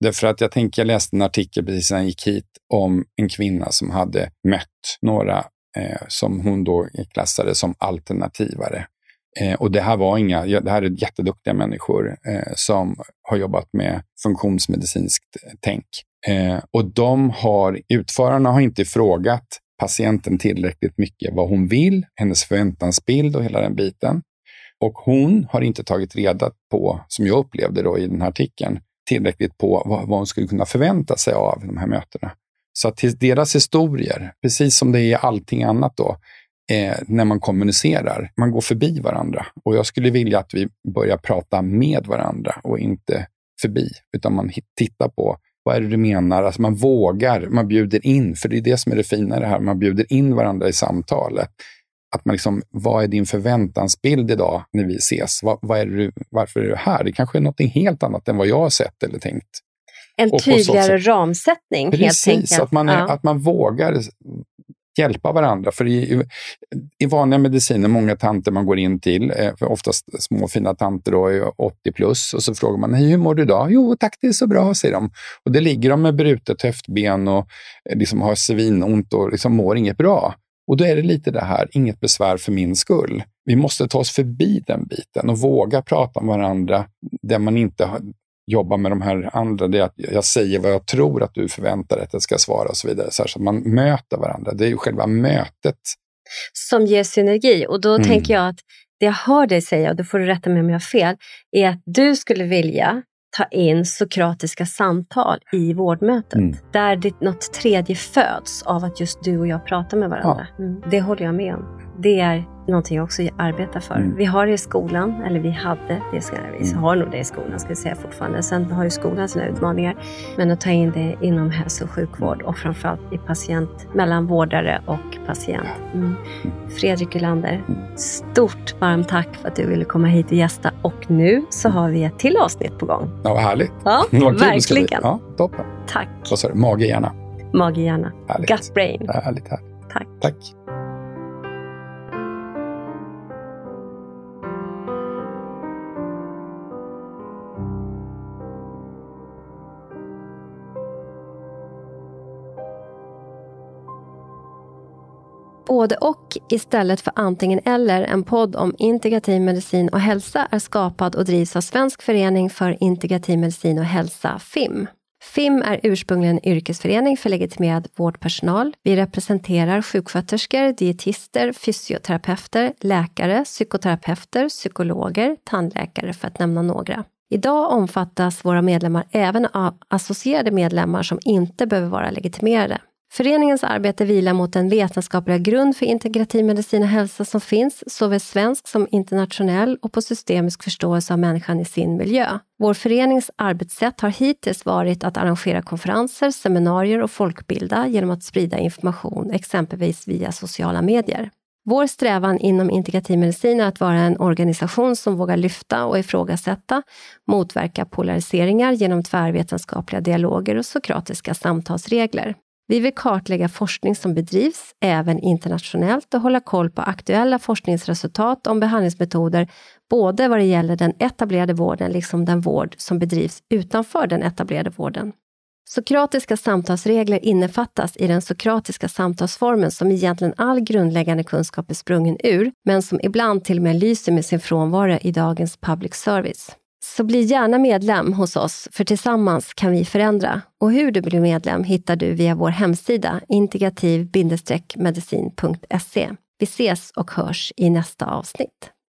Därför att jag tänker, jag läste en artikel precis när jag gick hit om en kvinna som hade mött några Eh, som hon då klassade som alternativare. Eh, och det här var inga, det här är jätteduktiga människor eh, som har jobbat med funktionsmedicinskt tänk. Eh, och de har, utförarna har inte frågat patienten tillräckligt mycket vad hon vill, hennes förväntansbild och hela den biten. Och hon har inte tagit reda på, som jag upplevde då i den här artikeln, tillräckligt på vad, vad hon skulle kunna förvänta sig av de här mötena. Så att till deras historier, precis som det är i allting annat då, eh, när man kommunicerar, man går förbi varandra. Och jag skulle vilja att vi börjar prata med varandra och inte förbi, utan man tittar på vad är det du menar? Alltså man vågar, man bjuder in, för det är det som är det fina i det här, man bjuder in varandra i samtalet. Att man liksom, vad är din förväntansbild idag när vi ses? Vad, vad är du, varför är du här? Det kanske är något helt annat än vad jag har sett eller tänkt.
En tydligare ramsättning
Precis,
helt enkelt.
Att man, är, ja. att man vågar hjälpa varandra. För i, i vanliga mediciner, många tanter man går in till, eh, oftast små fina tanter då, 80 plus, och så frågar man hur mår du idag? Jo tack, det är så bra, säger de. Och det ligger de med brutet höftben och eh, liksom har svinont och liksom mår inget bra. Och då är det lite det här, inget besvär för min skull. Vi måste ta oss förbi den biten och våga prata med varandra där man inte har, jobba med de här andra, det är att jag säger vad jag tror att du förväntar dig att jag ska svara och så vidare. Så, att man möter varandra. Det är ju själva mötet.
Som ger synergi. Och då mm. tänker jag att det jag hör dig säga, och då får du rätta mig om jag har fel, är att du skulle vilja ta in sokratiska samtal i vårdmötet. Mm. Där det, något tredje föds av att just du och jag pratar med varandra. Ja. Mm. Det håller jag med om. Det är någonting jag också arbetar för. Mm. Vi har det i skolan, eller vi hade, det ska, vi mm. har nog det i skolan ska jag säga fortfarande. Sen har ju skolan sina utmaningar. Men att ta in det inom hälso och sjukvård och framförallt i patient, mellan vårdare och patient. Mm. Fredrik Ylander, stort varmt tack för att du ville komma hit och gästa. Och nu så har vi ett till avsnitt på gång.
Ja, vad härligt.
Ja, verkligen.
Ja, toppen.
Tack.
Vad sa du? Mage hjärna.
Mage hjärna. Gut brain.
Härligt, härligt.
Tack.
Tack.
Både och istället för antingen eller, en podd om integrativ medicin och hälsa är skapad och drivs av Svensk förening för integrativ medicin och hälsa, FIM. FIM är ursprungligen en yrkesförening för legitimerad vårdpersonal. Vi representerar sjuksköterskor, dietister, fysioterapeuter, läkare, psykoterapeuter, psykologer, tandläkare för att nämna några. Idag omfattas våra medlemmar även av associerade medlemmar som inte behöver vara legitimerade. Föreningens arbete vilar mot den vetenskapliga grund för integrativ medicin och hälsa som finns, såväl svensk som internationell och på systemisk förståelse av människan i sin miljö. Vår förenings arbetssätt har hittills varit att arrangera konferenser, seminarier och folkbilda genom att sprida information, exempelvis via sociala medier. Vår strävan inom integrativ medicin är att vara en organisation som vågar lyfta och ifrågasätta, motverka polariseringar genom tvärvetenskapliga dialoger och sokratiska samtalsregler. Vi vill kartlägga forskning som bedrivs även internationellt och hålla koll på aktuella forskningsresultat om behandlingsmetoder, både vad det gäller den etablerade vården liksom den vård som bedrivs utanför den etablerade vården. Sokratiska samtalsregler innefattas i den sokratiska samtalsformen som egentligen all grundläggande kunskap är sprungen ur, men som ibland till och med lyser med sin frånvaro i dagens public service. Så bli gärna medlem hos oss, för tillsammans kan vi förändra. Och hur du blir medlem hittar du via vår hemsida integrativ-medicin.se. Vi ses och hörs i nästa avsnitt.